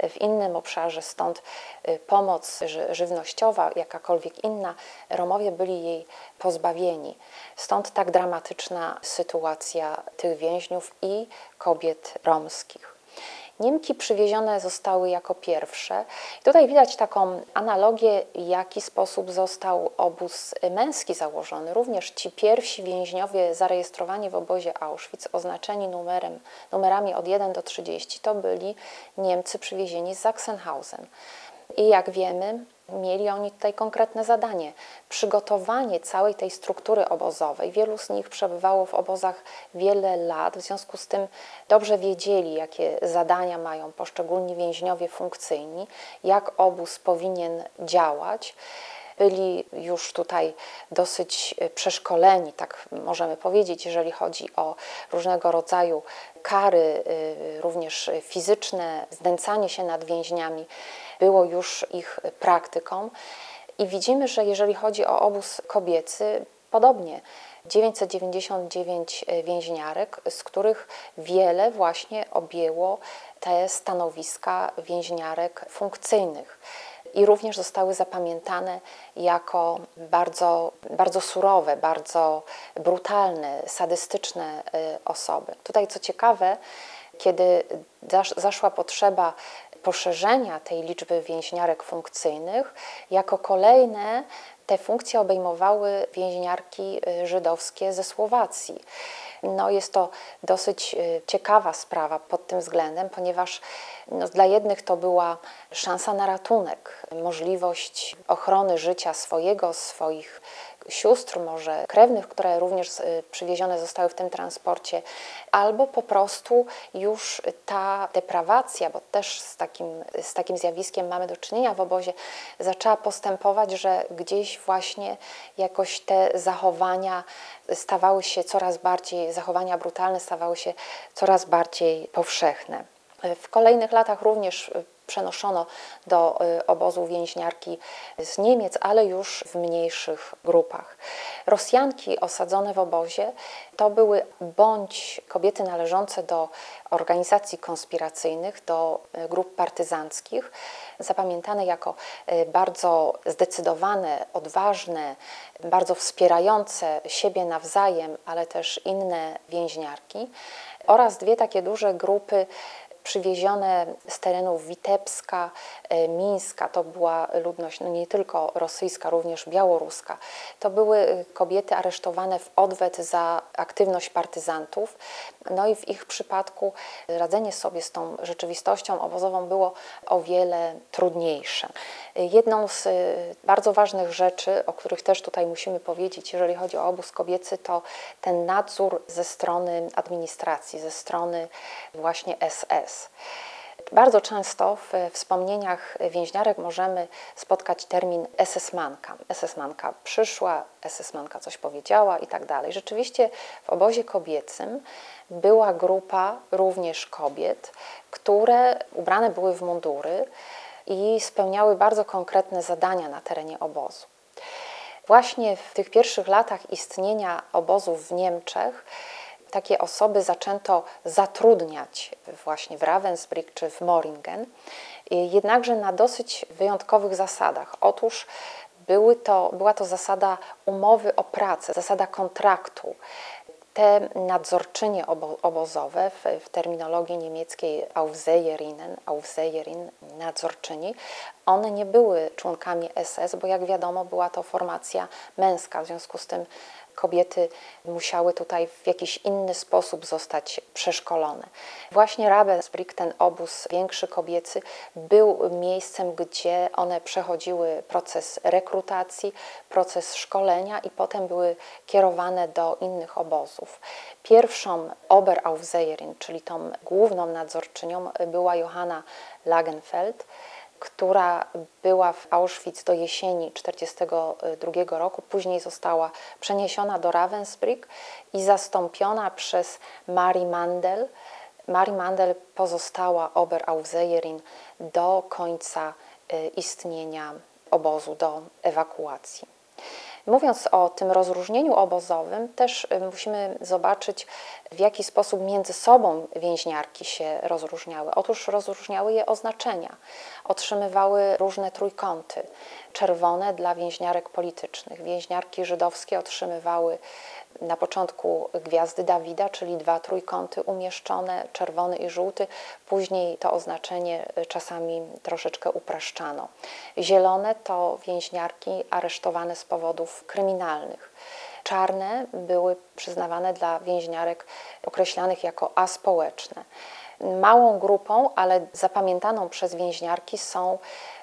w innym obszarze, stąd y, pomoc żywnościowa, jakakolwiek inna, Romowie byli jej pozbawieni. Stąd tak dramatyczna sytuacja tych więźniów i kobiet romskich. Niemki przywiezione zostały jako pierwsze. Tutaj widać taką analogię, w jaki sposób został obóz męski założony. Również ci pierwsi więźniowie zarejestrowani w obozie Auschwitz, oznaczeni numerem, numerami od 1 do 30, to byli Niemcy przywiezieni z Sachsenhausen. I jak wiemy, mieli oni tutaj konkretne zadanie. Przygotowanie całej tej struktury obozowej. Wielu z nich przebywało w obozach wiele lat, w związku z tym dobrze wiedzieli, jakie zadania mają poszczególni więźniowie funkcyjni, jak obóz powinien działać. Byli już tutaj dosyć przeszkoleni, tak możemy powiedzieć, jeżeli chodzi o różnego rodzaju kary, y, również fizyczne, znęcanie się nad więźniami było już ich praktyką. I widzimy, że jeżeli chodzi o obóz kobiecy, podobnie 999 więźniarek, z których wiele właśnie objęło te stanowiska więźniarek funkcyjnych i również zostały zapamiętane jako bardzo, bardzo surowe, bardzo brutalne, sadystyczne y, osoby. Tutaj co ciekawe, kiedy zaszła potrzeba poszerzenia tej liczby więźniarek funkcyjnych, jako kolejne te funkcje obejmowały więźniarki y, żydowskie ze Słowacji. No, jest to dosyć y, ciekawa sprawa pod tym względem, ponieważ no, dla jednych to była szansa na ratunek, możliwość ochrony życia swojego, swoich sióstr, może krewnych, które również y, przywiezione zostały w tym transporcie, albo po prostu już ta deprawacja, bo też z takim, z takim zjawiskiem mamy do czynienia w obozie, zaczęła postępować, że gdzieś właśnie jakoś te zachowania stawały się coraz bardziej, zachowania brutalne stawały się coraz bardziej powszechne. W kolejnych latach również przenoszono do y, obozu więźniarki z Niemiec, ale już w mniejszych grupach. Rosjanki osadzone w obozie to były bądź kobiety należące do organizacji konspiracyjnych, do y, grup partyzanckich, zapamiętane jako y, bardzo zdecydowane, odważne, bardzo wspierające siebie nawzajem, ale też inne więźniarki, oraz dwie takie duże grupy przywiezione z terenów Witebska, e, Mińska, to była ludność no nie tylko rosyjska, również białoruska. To były e, kobiety aresztowane w odwet za aktywność partyzantów. No i w ich przypadku radzenie sobie z tą rzeczywistością obozową było o wiele trudniejsze. Jedną z e, bardzo ważnych rzeczy, o których też tutaj musimy powiedzieć, jeżeli chodzi o obóz kobiecy, to ten nadzór ze strony administracji, ze strony właśnie SS. Bardzo często w wspomnieniach więźniarek możemy spotkać termin SS-manka. SS-manka przyszła, SS-manka coś powiedziała i tak dalej. Rzeczywiście w obozie kobiecym była grupa również kobiet, które ubrane były w mundury i spełniały bardzo konkretne zadania na terenie obozu. Właśnie w tych pierwszych latach istnienia obozów w Niemczech takie osoby zaczęto zatrudniać właśnie w Ravensbrück czy w Moringen, jednakże na dosyć wyjątkowych zasadach. Otóż były to, była to zasada umowy o pracę, zasada kontraktu. Te nadzorczynie obozowe w, w terminologii niemieckiej Aufseherinnen, Aufseherin, nadzorczyni, one nie były członkami SS, bo jak wiadomo była to formacja męska, w związku z tym kobiety musiały tutaj w jakiś inny sposób zostać przeszkolone. Właśnie Ravensbrück, ten obóz większy kobiecy, był miejscem, gdzie one przechodziły proces rekrutacji, proces szkolenia i potem były kierowane do innych obozów. Pierwszą Oberaufseherin, czyli tą główną nadzorczynią była Johanna Lagenfeld, która była w Auschwitz do jesieni 1942 roku, później została przeniesiona do Ravensbrück i zastąpiona przez Marie Mandel. Marie Mandel pozostała Oberaufseherin do końca y, istnienia obozu, do ewakuacji. Mówiąc o tym rozróżnieniu obozowym, też y, musimy zobaczyć, w jaki sposób między sobą więźniarki się rozróżniały. Otóż rozróżniały je oznaczenia, otrzymywały różne trójkąty. Czerwone dla więźniarek politycznych. Więźniarki żydowskie otrzymywały na początku gwiazdy Dawida, czyli dwa trójkąty umieszczone, czerwony i żółty. Później to oznaczenie czasami troszeczkę upraszczano. Zielone to więźniarki aresztowane z powodów kryminalnych. Czarne były przyznawane dla więźniarek określanych jako aspołeczne. Małą grupą, ale zapamiętaną przez więźniarki są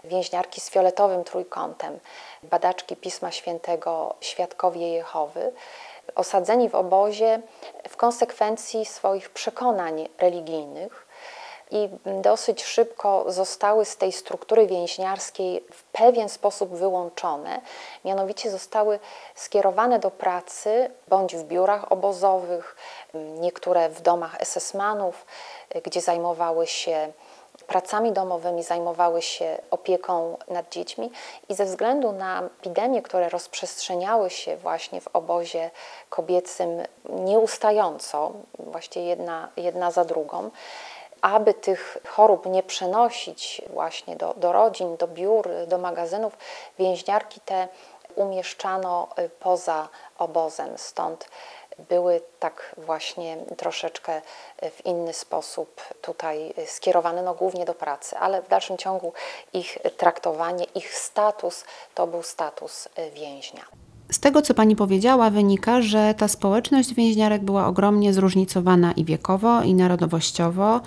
więźniarki z fioletowym trójkątem, badaczki Pisma Świętego, świadkowie Jehowy, osadzeni w obozie w konsekwencji swoich przekonań religijnych i dosyć szybko zostały z tej struktury więźniarskiej w pewien sposób wyłączone, mianowicie zostały skierowane do pracy bądź w biurach obozowych, niektóre w domach SS-manów, gdzie zajmowały się pracami domowymi, zajmowały się opieką nad dziećmi i ze względu na epidemie, które rozprzestrzeniały się właśnie w obozie kobiecym nieustająco, właśnie jedna, jedna za drugą, aby tych chorób nie przenosić właśnie do, do rodzin, do biur, do magazynów, więźniarki te umieszczano poza obozem. Stąd były tak właśnie troszeczkę w inny sposób tutaj skierowane, no głównie do pracy, ale w dalszym ciągu ich traktowanie, ich status to był status więźnia. Z tego, co Pani powiedziała, wynika, że ta społeczność więźniarek była ogromnie zróżnicowana i wiekowo, i narodowościowo,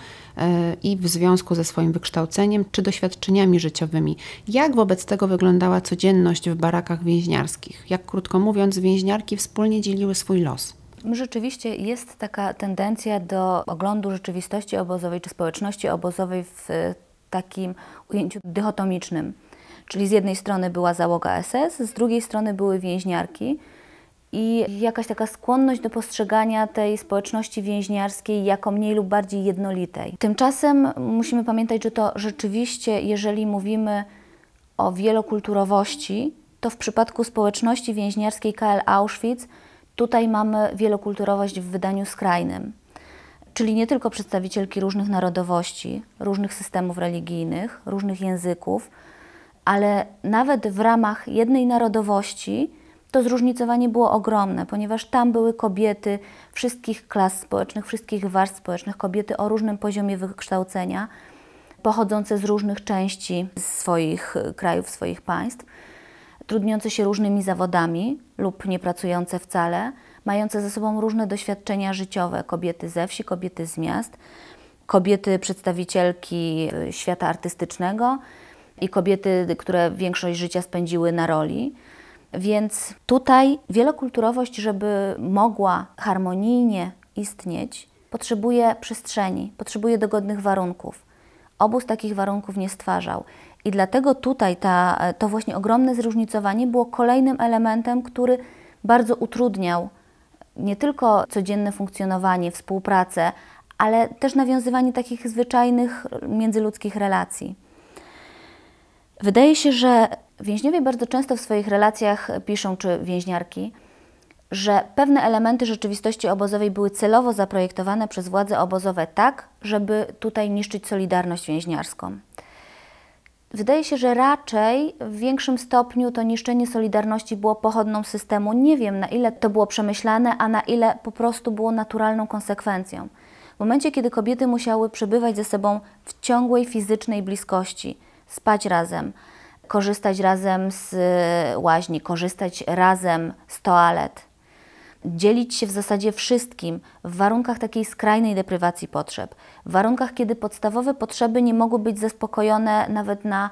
i w związku ze swoim wykształceniem czy doświadczeniami życiowymi. Jak wobec tego wyglądała codzienność w barakach więźniarskich? Jak krótko mówiąc, więźniarki wspólnie dzieliły swój los? Rzeczywiście jest taka tendencja do oglądu rzeczywistości obozowej czy społeczności obozowej w takim ujęciu dychotomicznym. Czyli z jednej strony była załoga SS, z drugiej strony były więźniarki i jakaś taka skłonność do postrzegania tej społeczności więźniarskiej jako mniej lub bardziej jednolitej. Tymczasem musimy pamiętać, że to rzeczywiście, jeżeli mówimy o wielokulturowości, to w przypadku społeczności więźniarskiej KL Auschwitz tutaj mamy wielokulturowość w wydaniu skrajnym. Czyli nie tylko przedstawicielki różnych narodowości, różnych systemów religijnych, różnych języków, ale nawet w ramach jednej narodowości to zróżnicowanie było ogromne, ponieważ tam były kobiety wszystkich klas społecznych, wszystkich warstw społecznych, kobiety o różnym poziomie wykształcenia, pochodzące z różnych części swoich krajów, swoich państw, trudniące się różnymi zawodami lub nie pracujące wcale, mające ze sobą różne doświadczenia życiowe, kobiety ze wsi, kobiety z miast, kobiety przedstawicielki świata artystycznego, i kobiety, które większość życia spędziły na roli. Więc tutaj wielokulturowość, żeby mogła harmonijnie istnieć, potrzebuje przestrzeni, potrzebuje dogodnych warunków. Obóz takich warunków nie stwarzał. I dlatego tutaj ta, to właśnie ogromne zróżnicowanie było kolejnym elementem, który bardzo utrudniał nie tylko codzienne funkcjonowanie, współpracę, ale też nawiązywanie takich zwyczajnych międzyludzkich relacji. Wydaje się, że więźniowie bardzo często w swoich relacjach piszą, czy więźniarki, że pewne elementy rzeczywistości obozowej były celowo zaprojektowane przez władze obozowe tak, żeby tutaj niszczyć solidarność więźniarską. Wydaje się, że raczej w większym stopniu to niszczenie solidarności było pochodną systemu. Nie wiem, na ile to było przemyślane, a na ile po prostu było naturalną konsekwencją. W momencie, kiedy kobiety musiały przebywać ze sobą w ciągłej fizycznej bliskości, spać razem, korzystać razem z y, łaźni, korzystać razem z toalet, dzielić się w zasadzie wszystkim w warunkach takiej skrajnej deprywacji potrzeb, w warunkach, kiedy podstawowe potrzeby nie mogły być zaspokojone nawet na,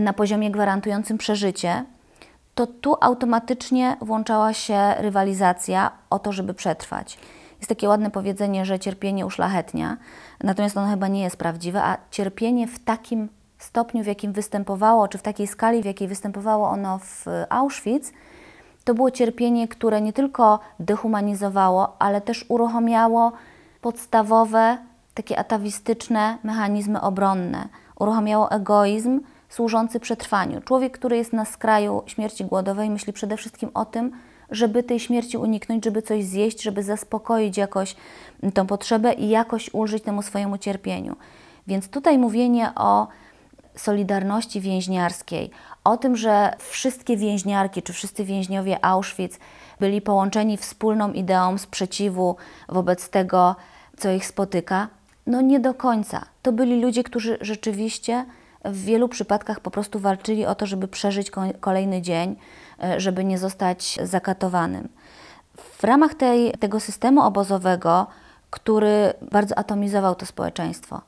na poziomie gwarantującym przeżycie, to tu automatycznie włączała się rywalizacja o to, żeby przetrwać. Jest takie ładne powiedzenie, że cierpienie uszlachetnia, natomiast ono chyba nie jest prawdziwe, a cierpienie w takim stopniu, w jakim występowało, czy w takiej skali, w jakiej występowało ono w Auschwitz, to było cierpienie, które nie tylko dehumanizowało, ale też uruchamiało podstawowe, takie atawistyczne mechanizmy obronne. Uruchamiało egoizm służący przetrwaniu. Człowiek, który jest na skraju śmierci głodowej, myśli przede wszystkim o tym, żeby tej śmierci uniknąć, żeby coś zjeść, żeby zaspokoić jakoś tą potrzebę i jakoś ulżyć temu swojemu cierpieniu. Więc tutaj mówienie o solidarności więźniarskiej, o tym, że wszystkie więźniarki czy wszyscy więźniowie Auschwitz byli połączeni wspólną ideą sprzeciwu wobec tego, co ich spotyka, no nie do końca. To byli ludzie, którzy rzeczywiście w wielu przypadkach po prostu walczyli o to, żeby przeżyć kolejny dzień, e, żeby nie zostać zakatowanym. W ramach tej, tego systemu obozowego, który bardzo atomizował to społeczeństwo,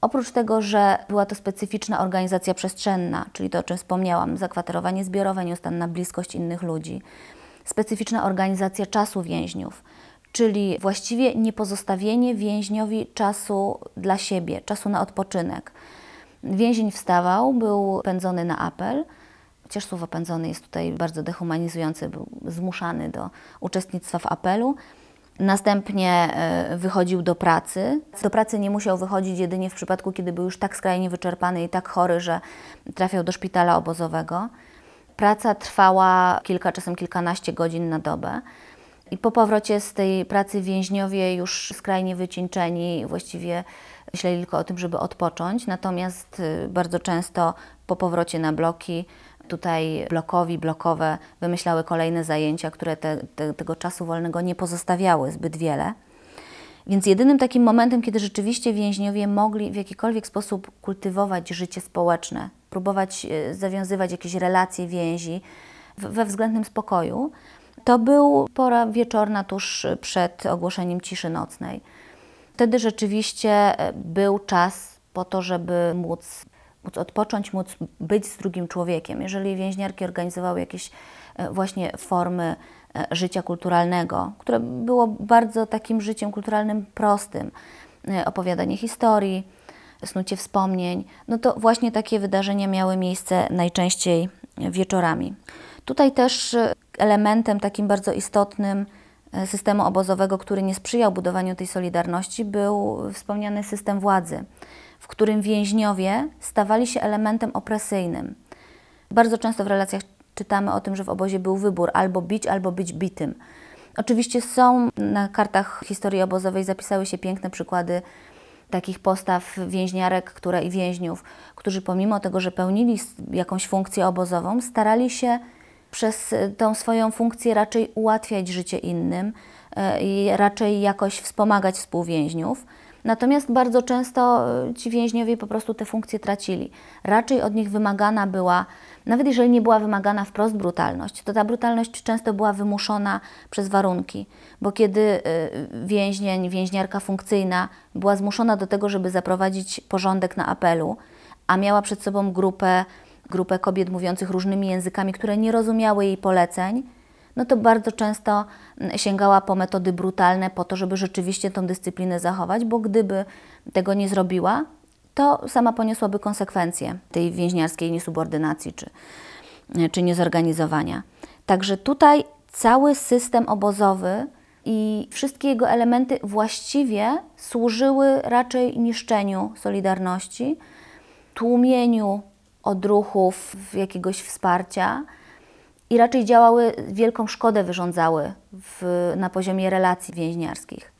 Oprócz tego, że była to specyficzna organizacja przestrzenna, czyli to, o czym wspomniałam, zakwaterowanie zbiorowe, nieustanna bliskość innych ludzi, specyficzna organizacja czasu więźniów, czyli właściwie niepozostawienie więźniowi czasu dla siebie, czasu na odpoczynek. Więzień wstawał, był pędzony na apel, chociaż słowo pędzony jest tutaj bardzo dehumanizujące, był zmuszany do uczestnictwa w apelu. Następnie e, wychodził do pracy. Do pracy nie musiał wychodzić jedynie w przypadku, kiedy był już tak skrajnie wyczerpany i tak chory, że trafiał do szpitala obozowego. Praca trwała kilka, czasem kilkanaście godzin na dobę. I po powrocie z tej pracy więźniowie już skrajnie wycieńczeni, właściwie myśleli tylko o tym, żeby odpocząć. Natomiast y, bardzo często po powrocie na bloki tutaj blokowi, blokowe wymyślały kolejne zajęcia, które te, te, tego czasu wolnego nie pozostawiały zbyt wiele. Więc jedynym takim momentem, kiedy rzeczywiście więźniowie mogli w jakikolwiek sposób kultywować życie społeczne, próbować e, zawiązywać jakieś relacje, więzi we względnym spokoju, to był pora wieczorna tuż przed ogłoszeniem ciszy nocnej. Wtedy rzeczywiście e, był czas po to, żeby móc móc odpocząć, móc być z drugim człowiekiem. Jeżeli więźniarki organizowały jakieś e, właśnie formy e, życia kulturalnego, które było bardzo takim życiem kulturalnym prostym, e, opowiadanie historii, snucie wspomnień, no to właśnie takie wydarzenia miały miejsce najczęściej wieczorami. Tutaj też elementem takim bardzo istotnym systemu obozowego, który nie sprzyjał budowaniu tej solidarności, był wspomniany system władzy w którym więźniowie stawali się elementem opresyjnym. Bardzo często w relacjach czytamy o tym, że w obozie był wybór albo bić, albo być bitym. Oczywiście są na kartach historii obozowej zapisały się piękne przykłady takich postaw więźniarek które, i więźniów, którzy pomimo tego, że pełnili jakąś funkcję obozową, starali się przez tą swoją funkcję raczej ułatwiać życie innym e, i raczej jakoś wspomagać współwięźniów. Natomiast bardzo często e, ci więźniowie po prostu te funkcje tracili. Raczej od nich wymagana była, nawet jeżeli nie była wymagana wprost brutalność, to ta brutalność często była wymuszona przez warunki, bo kiedy e, więźnień, więźniarka funkcyjna była zmuszona do tego, żeby zaprowadzić porządek na apelu, a miała przed sobą grupę, grupę kobiet mówiących różnymi językami, które nie rozumiały jej poleceń, no to bardzo często mm, sięgała po metody brutalne po to, żeby rzeczywiście tą dyscyplinę zachować, bo gdyby tego nie zrobiła, to sama poniosłaby konsekwencje tej więźniarskiej niesubordynacji czy, czy niezorganizowania. Także tutaj cały system obozowy i wszystkie jego elementy właściwie służyły raczej niszczeniu Solidarności, tłumieniu odruchów jakiegoś wsparcia, i raczej działały, wielką szkodę wyrządzały w, na poziomie relacji więźniarskich.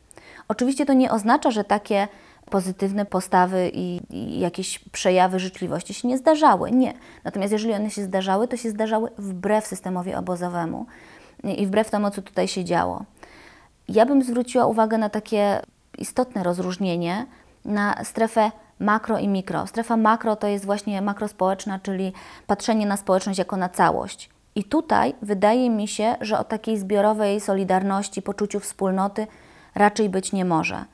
Oczywiście to nie oznacza, że takie pozytywne postawy i, i, jakieś przejawy życzliwości się nie zdarzały. Nie. Natomiast jeżeli one się zdarzały, to się zdarzały wbrew systemowi obozowemu i wbrew temu, co tutaj się działo. Ja bym zwróciła uwagę na takie istotne rozróżnienie na strefę makro i mikro. Strefa makro to jest właśnie makrospołeczna, czyli patrzenie na społeczność jako na całość. I tutaj wydaje mi się, że o takiej zbiorowej solidarności, poczuciu wspólnoty raczej być nie może.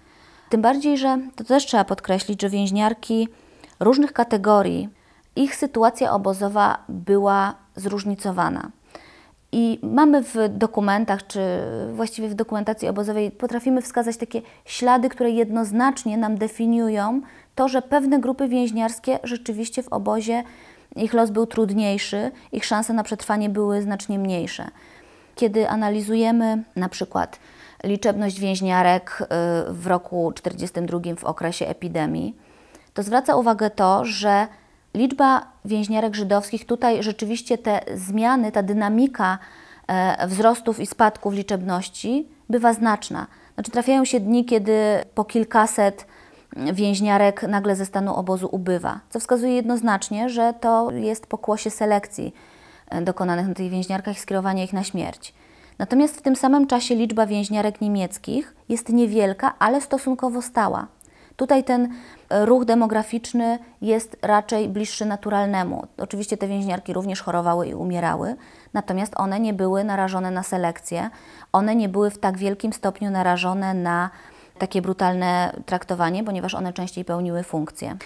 Tym bardziej, że to też trzeba podkreślić, że więźniarki różnych kategorii, ich sytuacja obozowa była zróżnicowana. I mamy w dokumentach, czy właściwie w dokumentacji obozowej, potrafimy wskazać takie ślady, które jednoznacznie nam definiują to, że pewne grupy więźniarskie rzeczywiście w obozie ich los był trudniejszy, ich szanse na przetrwanie były znacznie mniejsze. Kiedy analizujemy na przykład liczebność więźniarek y, w roku 1942 w okresie epidemii, to zwraca uwagę to, że liczba więźniarek żydowskich, tutaj rzeczywiście te zmiany, ta dynamika e, wzrostów i spadków liczebności bywa znaczna. Znaczy trafiają się dni, kiedy po kilkaset więźniarek nagle ze stanu obozu ubywa, co wskazuje jednoznacznie, że to jest pokłosie selekcji e, dokonanych na tych więźniarkach i skierowania ich na śmierć. Natomiast w tym samym czasie liczba więźniarek niemieckich jest niewielka, ale stosunkowo stała. Tutaj ten e, ruch demograficzny jest raczej bliższy naturalnemu. Oczywiście te więźniarki również chorowały i umierały, natomiast one nie były narażone na selekcję, one nie były w tak wielkim stopniu narażone na takie brutalne traktowanie, ponieważ one częściej pełniły funkcje.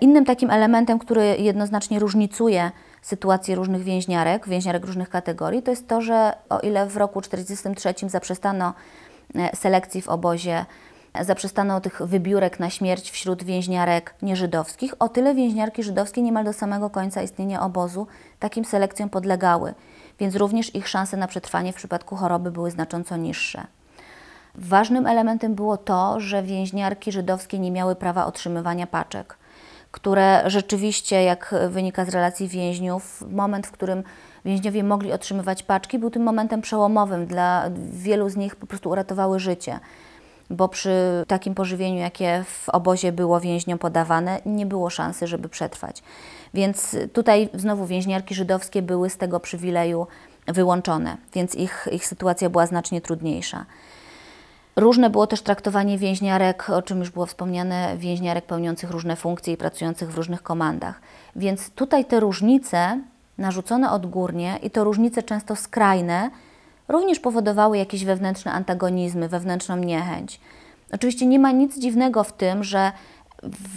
Innym takim elementem, który jednoznacznie różnicuje sytuację różnych więźniarek, więźniarek różnych kategorii, to jest to, że o ile w roku 1943 zaprzestano e, selekcji w obozie, zaprzestano tych wybiórek na śmierć wśród więźniarek nieżydowskich, o tyle więźniarki żydowskie niemal do samego końca istnienia obozu takim selekcjom podlegały, więc również ich szanse na przetrwanie w przypadku choroby były znacząco niższe. Ważnym elementem było to, że więźniarki żydowskie nie miały prawa otrzymywania paczek, które rzeczywiście, jak wynika z relacji więźniów, moment, w którym więźniowie mogli otrzymywać paczki, był tym momentem przełomowym. Dla wielu z nich po prostu uratowały życie, bo przy takim pożywieniu, jakie w obozie było więźniom podawane, nie było szansy, żeby przetrwać. Więc tutaj znowu więźniarki żydowskie były z tego przywileju wyłączone, więc ich, ich sytuacja była znacznie trudniejsza. Różne było też traktowanie więźniarek, o czym już było wspomniane, więźniarek pełniących różne funkcje i pracujących w różnych komandach. Więc tutaj te różnice narzucone odgórnie i to różnice często skrajne również powodowały jakieś wewnętrzne antagonizmy, wewnętrzną niechęć. Oczywiście nie ma nic dziwnego w tym, że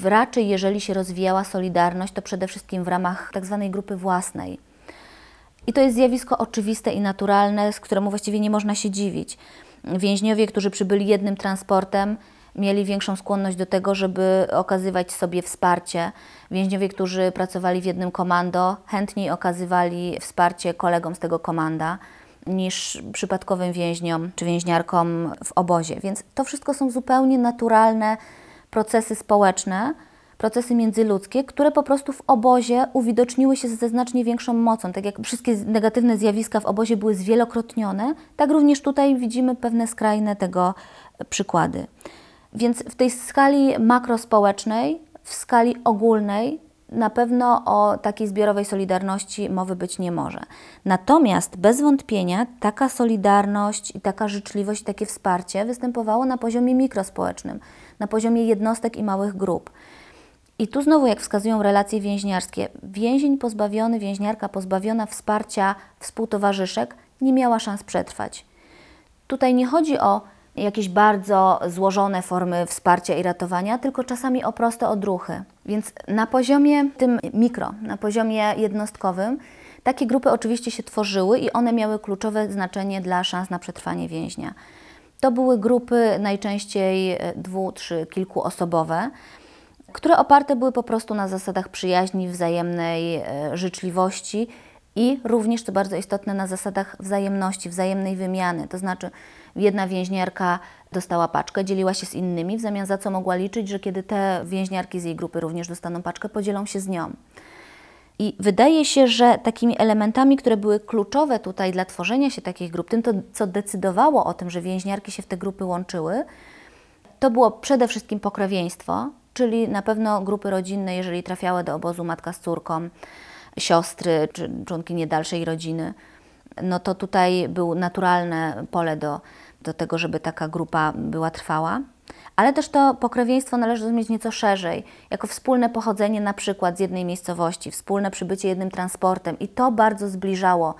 raczej jeżeli się rozwijała solidarność, to przede wszystkim w ramach tak zwanej grupy własnej. I to jest zjawisko oczywiste i naturalne, z któremu właściwie nie można się dziwić. Więźniowie, którzy przybyli jednym transportem, mieli większą skłonność do tego, żeby okazywać sobie wsparcie. Więźniowie, którzy pracowali w jednym komando, chętniej okazywali wsparcie kolegom z tego komanda niż przypadkowym więźniom czy więźniarkom w obozie. Więc to wszystko są zupełnie naturalne procesy społeczne, procesy międzyludzkie, które po prostu w obozie uwidoczniły się ze znacznie większą mocą. Tak jak wszystkie negatywne zjawiska w obozie były zwielokrotnione, tak również tutaj widzimy pewne skrajne tego przykłady. Więc w tej skali makrospołecznej, w skali ogólnej, na pewno o takiej zbiorowej solidarności mowy być nie może. Natomiast bez wątpienia taka solidarność i taka życzliwość, takie wsparcie występowało na poziomie mikrospołecznym, na poziomie jednostek i małych grup. I tu znowu, jak wskazują relacje więźniarskie, więzień pozbawiony, więźniarka pozbawiona wsparcia współtowarzyszek nie miała szans przetrwać. Tutaj nie chodzi o jakieś bardzo złożone formy wsparcia i ratowania, tylko czasami o proste odruchy. Więc na poziomie tym mikro, na poziomie jednostkowym, takie grupy oczywiście się tworzyły i one miały kluczowe znaczenie dla szans na przetrwanie więźnia. To były grupy najczęściej dwu, trzy, kilkuosobowe, które oparte były po prostu na zasadach przyjaźni, wzajemnej e, życzliwości i również, co bardzo istotne, na zasadach wzajemności, wzajemnej wymiany. To znaczy, jedna więźniarka dostała paczkę, dzieliła się z innymi, w zamian za co mogła liczyć, że kiedy te więźniarki z jej grupy również dostaną paczkę, podzielą się z nią. I wydaje się, że takimi elementami, które były kluczowe tutaj dla tworzenia się takich grup, tym, to, co decydowało o tym, że więźniarki się w te grupy łączyły, to było przede wszystkim pokrewieństwo, czyli na pewno grupy rodzinne, jeżeli trafiały do obozu matka z córką, siostry czy członkinie dalszej rodziny, no to tutaj było naturalne pole do, do tego, żeby taka grupa była trwała. Ale też to pokrewieństwo należy rozumieć nieco szerzej, jako wspólne pochodzenie na przykład z jednej miejscowości, wspólne przybycie jednym transportem i to bardzo zbliżało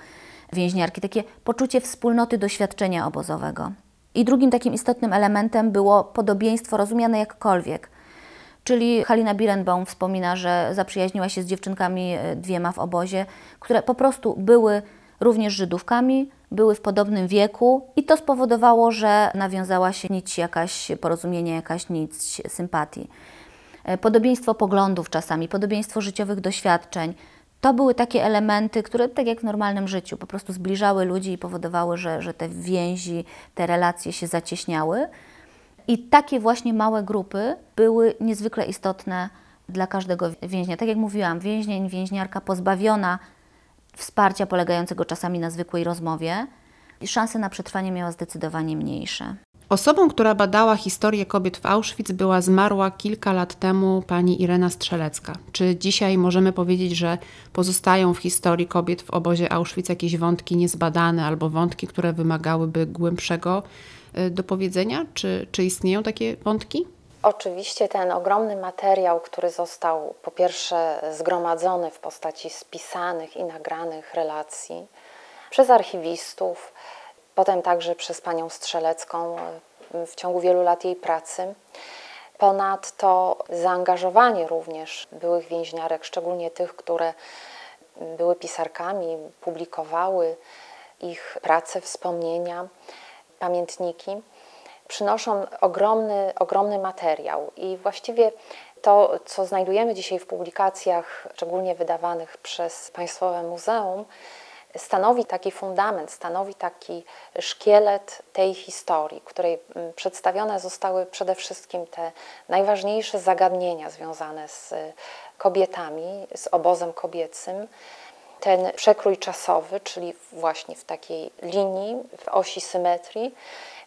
więźniarki, takie poczucie wspólnoty doświadczenia obozowego. I drugim takim istotnym elementem było podobieństwo rozumiane jakkolwiek – Czyli Halina Birenbaum wspomina, że zaprzyjaźniła się z dziewczynkami e, dwiema w obozie, które po prostu były również Żydówkami, były w podobnym wieku i to spowodowało, że nawiązała się nić jakaś porozumienie, jakaś nić sympatii. e, podobieństwo poglądów czasami, podobieństwo życiowych doświadczeń. To były takie elementy, które, tak jak w normalnym życiu, po prostu zbliżały ludzi i powodowały, że, że te więzi, te relacje się zacieśniały. I takie właśnie małe grupy były niezwykle istotne dla każdego więźnia. Tak jak mówiłam, więźnień, więźniarka pozbawiona wsparcia polegającego czasami na zwykłej rozmowie, szanse na przetrwanie miała zdecydowanie mniejsze. Osobą, która badała historię kobiet w Auschwitz, była zmarła kilka lat temu pani Irena Strzelecka. Czy dzisiaj możemy powiedzieć, że pozostają w historii kobiet w obozie Auschwitz jakieś wątki niezbadane albo wątki, które wymagałyby głębszego y, dopowiedzenia? Czy, czy istnieją takie wątki? Oczywiście ten ogromny materiał, który został po pierwsze zgromadzony w postaci spisanych i nagranych relacji przez archiwistów, potem także przez panią Strzelecką e, w ciągu wielu lat jej pracy. Ponadto zaangażowanie również byłych więźniarek, szczególnie tych, które były pisarkami, publikowały ich prace, wspomnienia, pamiętniki, przynoszą ogromny, ogromny materiał. I właściwie to, co znajdujemy dzisiaj w publikacjach, szczególnie wydawanych przez Państwowe Muzeum, stanowi taki fundament, stanowi taki szkielet tej historii, której mm, przedstawione zostały przede wszystkim te najważniejsze zagadnienia związane z kobietami, z obozem kobiecym. Ten przekrój czasowy, czyli właśnie w takiej linii, w osi symetrii,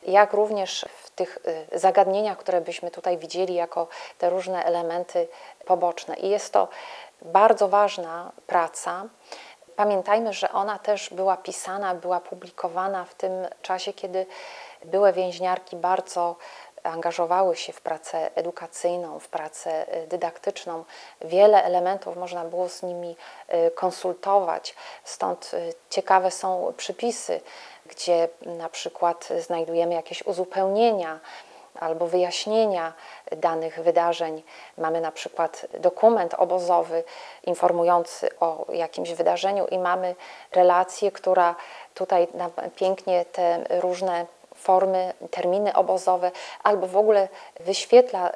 jak również w tych y, zagadnieniach, które byśmy tutaj widzieli jako te różne elementy poboczne. I jest to bardzo ważna praca. Pamiętajmy, że ona też była pisana, była publikowana w tym czasie, kiedy były więźniarki bardzo angażowały się w pracę edukacyjną, w pracę y, dydaktyczną. Wiele elementów można było z nimi y, konsultować, stąd ciekawe są przypisy, gdzie na przykład znajdujemy jakieś uzupełnienia albo wyjaśnienia danych wydarzeń. Mamy na przykład dokument obozowy informujący o jakimś wydarzeniu i mamy relację, która tutaj pięknie te różne formy, terminy obozowe albo w ogóle wyświetla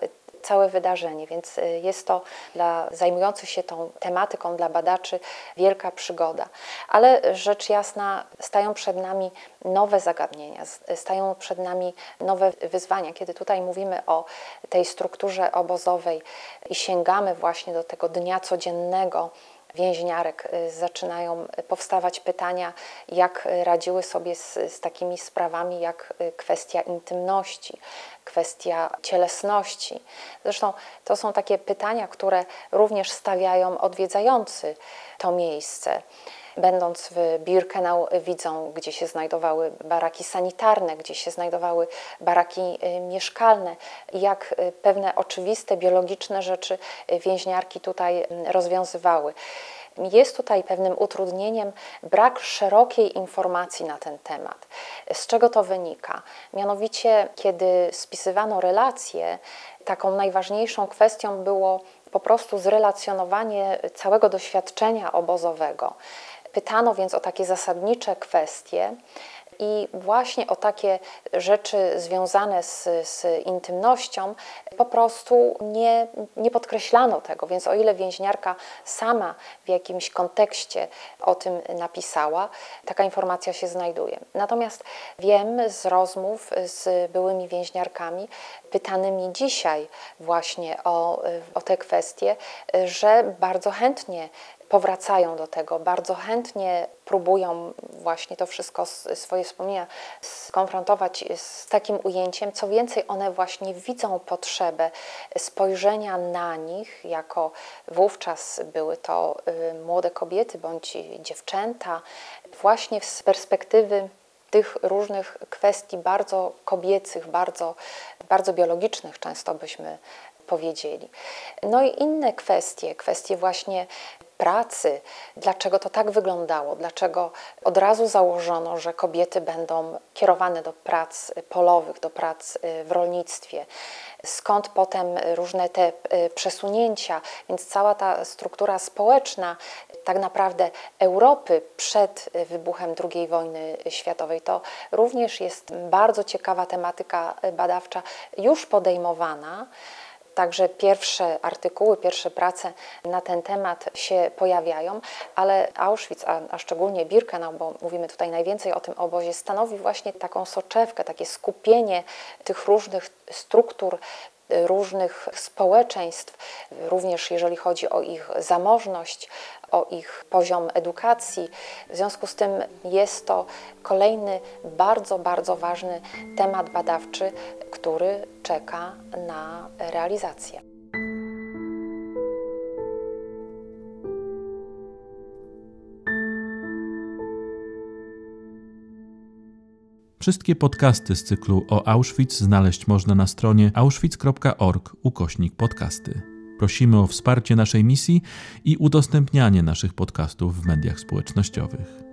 całe wydarzenie, więc y, jest to dla zajmujących się tą tematyką, dla badaczy wielka przygoda. Ale rzecz jasna, stają przed nami nowe zagadnienia, stają przed nami nowe wyzwania. Kiedy tutaj mówimy o tej strukturze obozowej i sięgamy właśnie do tego dnia codziennego, więźniarek y, zaczynają powstawać pytania, jak radziły sobie z, z, takimi sprawami jak y, kwestia intymności, kwestia cielesności. Zresztą to są takie pytania, które również stawiają odwiedzający to miejsce. Będąc w Birkenau widzą, gdzie się znajdowały baraki sanitarne, gdzie się znajdowały baraki y, mieszkalne, jak y, pewne oczywiste, biologiczne rzeczy więźniarki tutaj rozwiązywały. Jest tutaj pewnym utrudnieniem brak szerokiej informacji na ten temat. Z czego to wynika? Mianowicie, kiedy spisywano relacje, taką najważniejszą kwestią było po prostu zrelacjonowanie całego doświadczenia obozowego. Pytano więc o takie zasadnicze kwestie, i właśnie o takie rzeczy związane z, z intymnością po prostu nie, nie podkreślano tego. Więc o ile więźniarka sama w jakimś kontekście o tym napisała, taka informacja się znajduje. Natomiast wiem z rozmów z byłymi więźniarkami, pytanymi dzisiaj właśnie o, o te kwestie, że bardzo chętnie powracają do tego, bardzo chętnie próbują właśnie to wszystko, swoje wspomnienia skonfrontować z takim ujęciem. Co więcej, one właśnie widzą potrzebę spojrzenia na nich, jako wówczas były to y, młode kobiety bądź dziewczęta, właśnie z perspektywy tych różnych kwestii bardzo kobiecych, bardzo, bardzo biologicznych, często byśmy powiedzieli. No i inne kwestie, kwestie właśnie pracy, dlaczego to tak wyglądało, dlaczego od razu założono, że kobiety będą kierowane do prac polowych, do prac y, w rolnictwie, skąd potem różne te y, przesunięcia, więc cała ta struktura społeczna tak naprawdę Europy przed wybuchem II wojny światowej. To również jest bardzo ciekawa tematyka badawcza, już podejmowana Także pierwsze artykuły, pierwsze prace na ten temat się pojawiają, ale Auschwitz, a, a szczególnie Birkenau, bo mówimy tutaj najwięcej o tym obozie, stanowi właśnie taką soczewkę, takie skupienie tych różnych struktur różnych społeczeństw, również jeżeli chodzi o ich zamożność, o ich poziom edukacji. W związku z tym jest to kolejny bardzo, bardzo ważny temat badawczy, który czeka na realizację. Wszystkie podcasty z cyklu o Auschwitz znaleźć można na stronie auschwitz.org ukośnik podcasty. Prosimy o wsparcie naszej misji i udostępnianie naszych podcastów w mediach społecznościowych.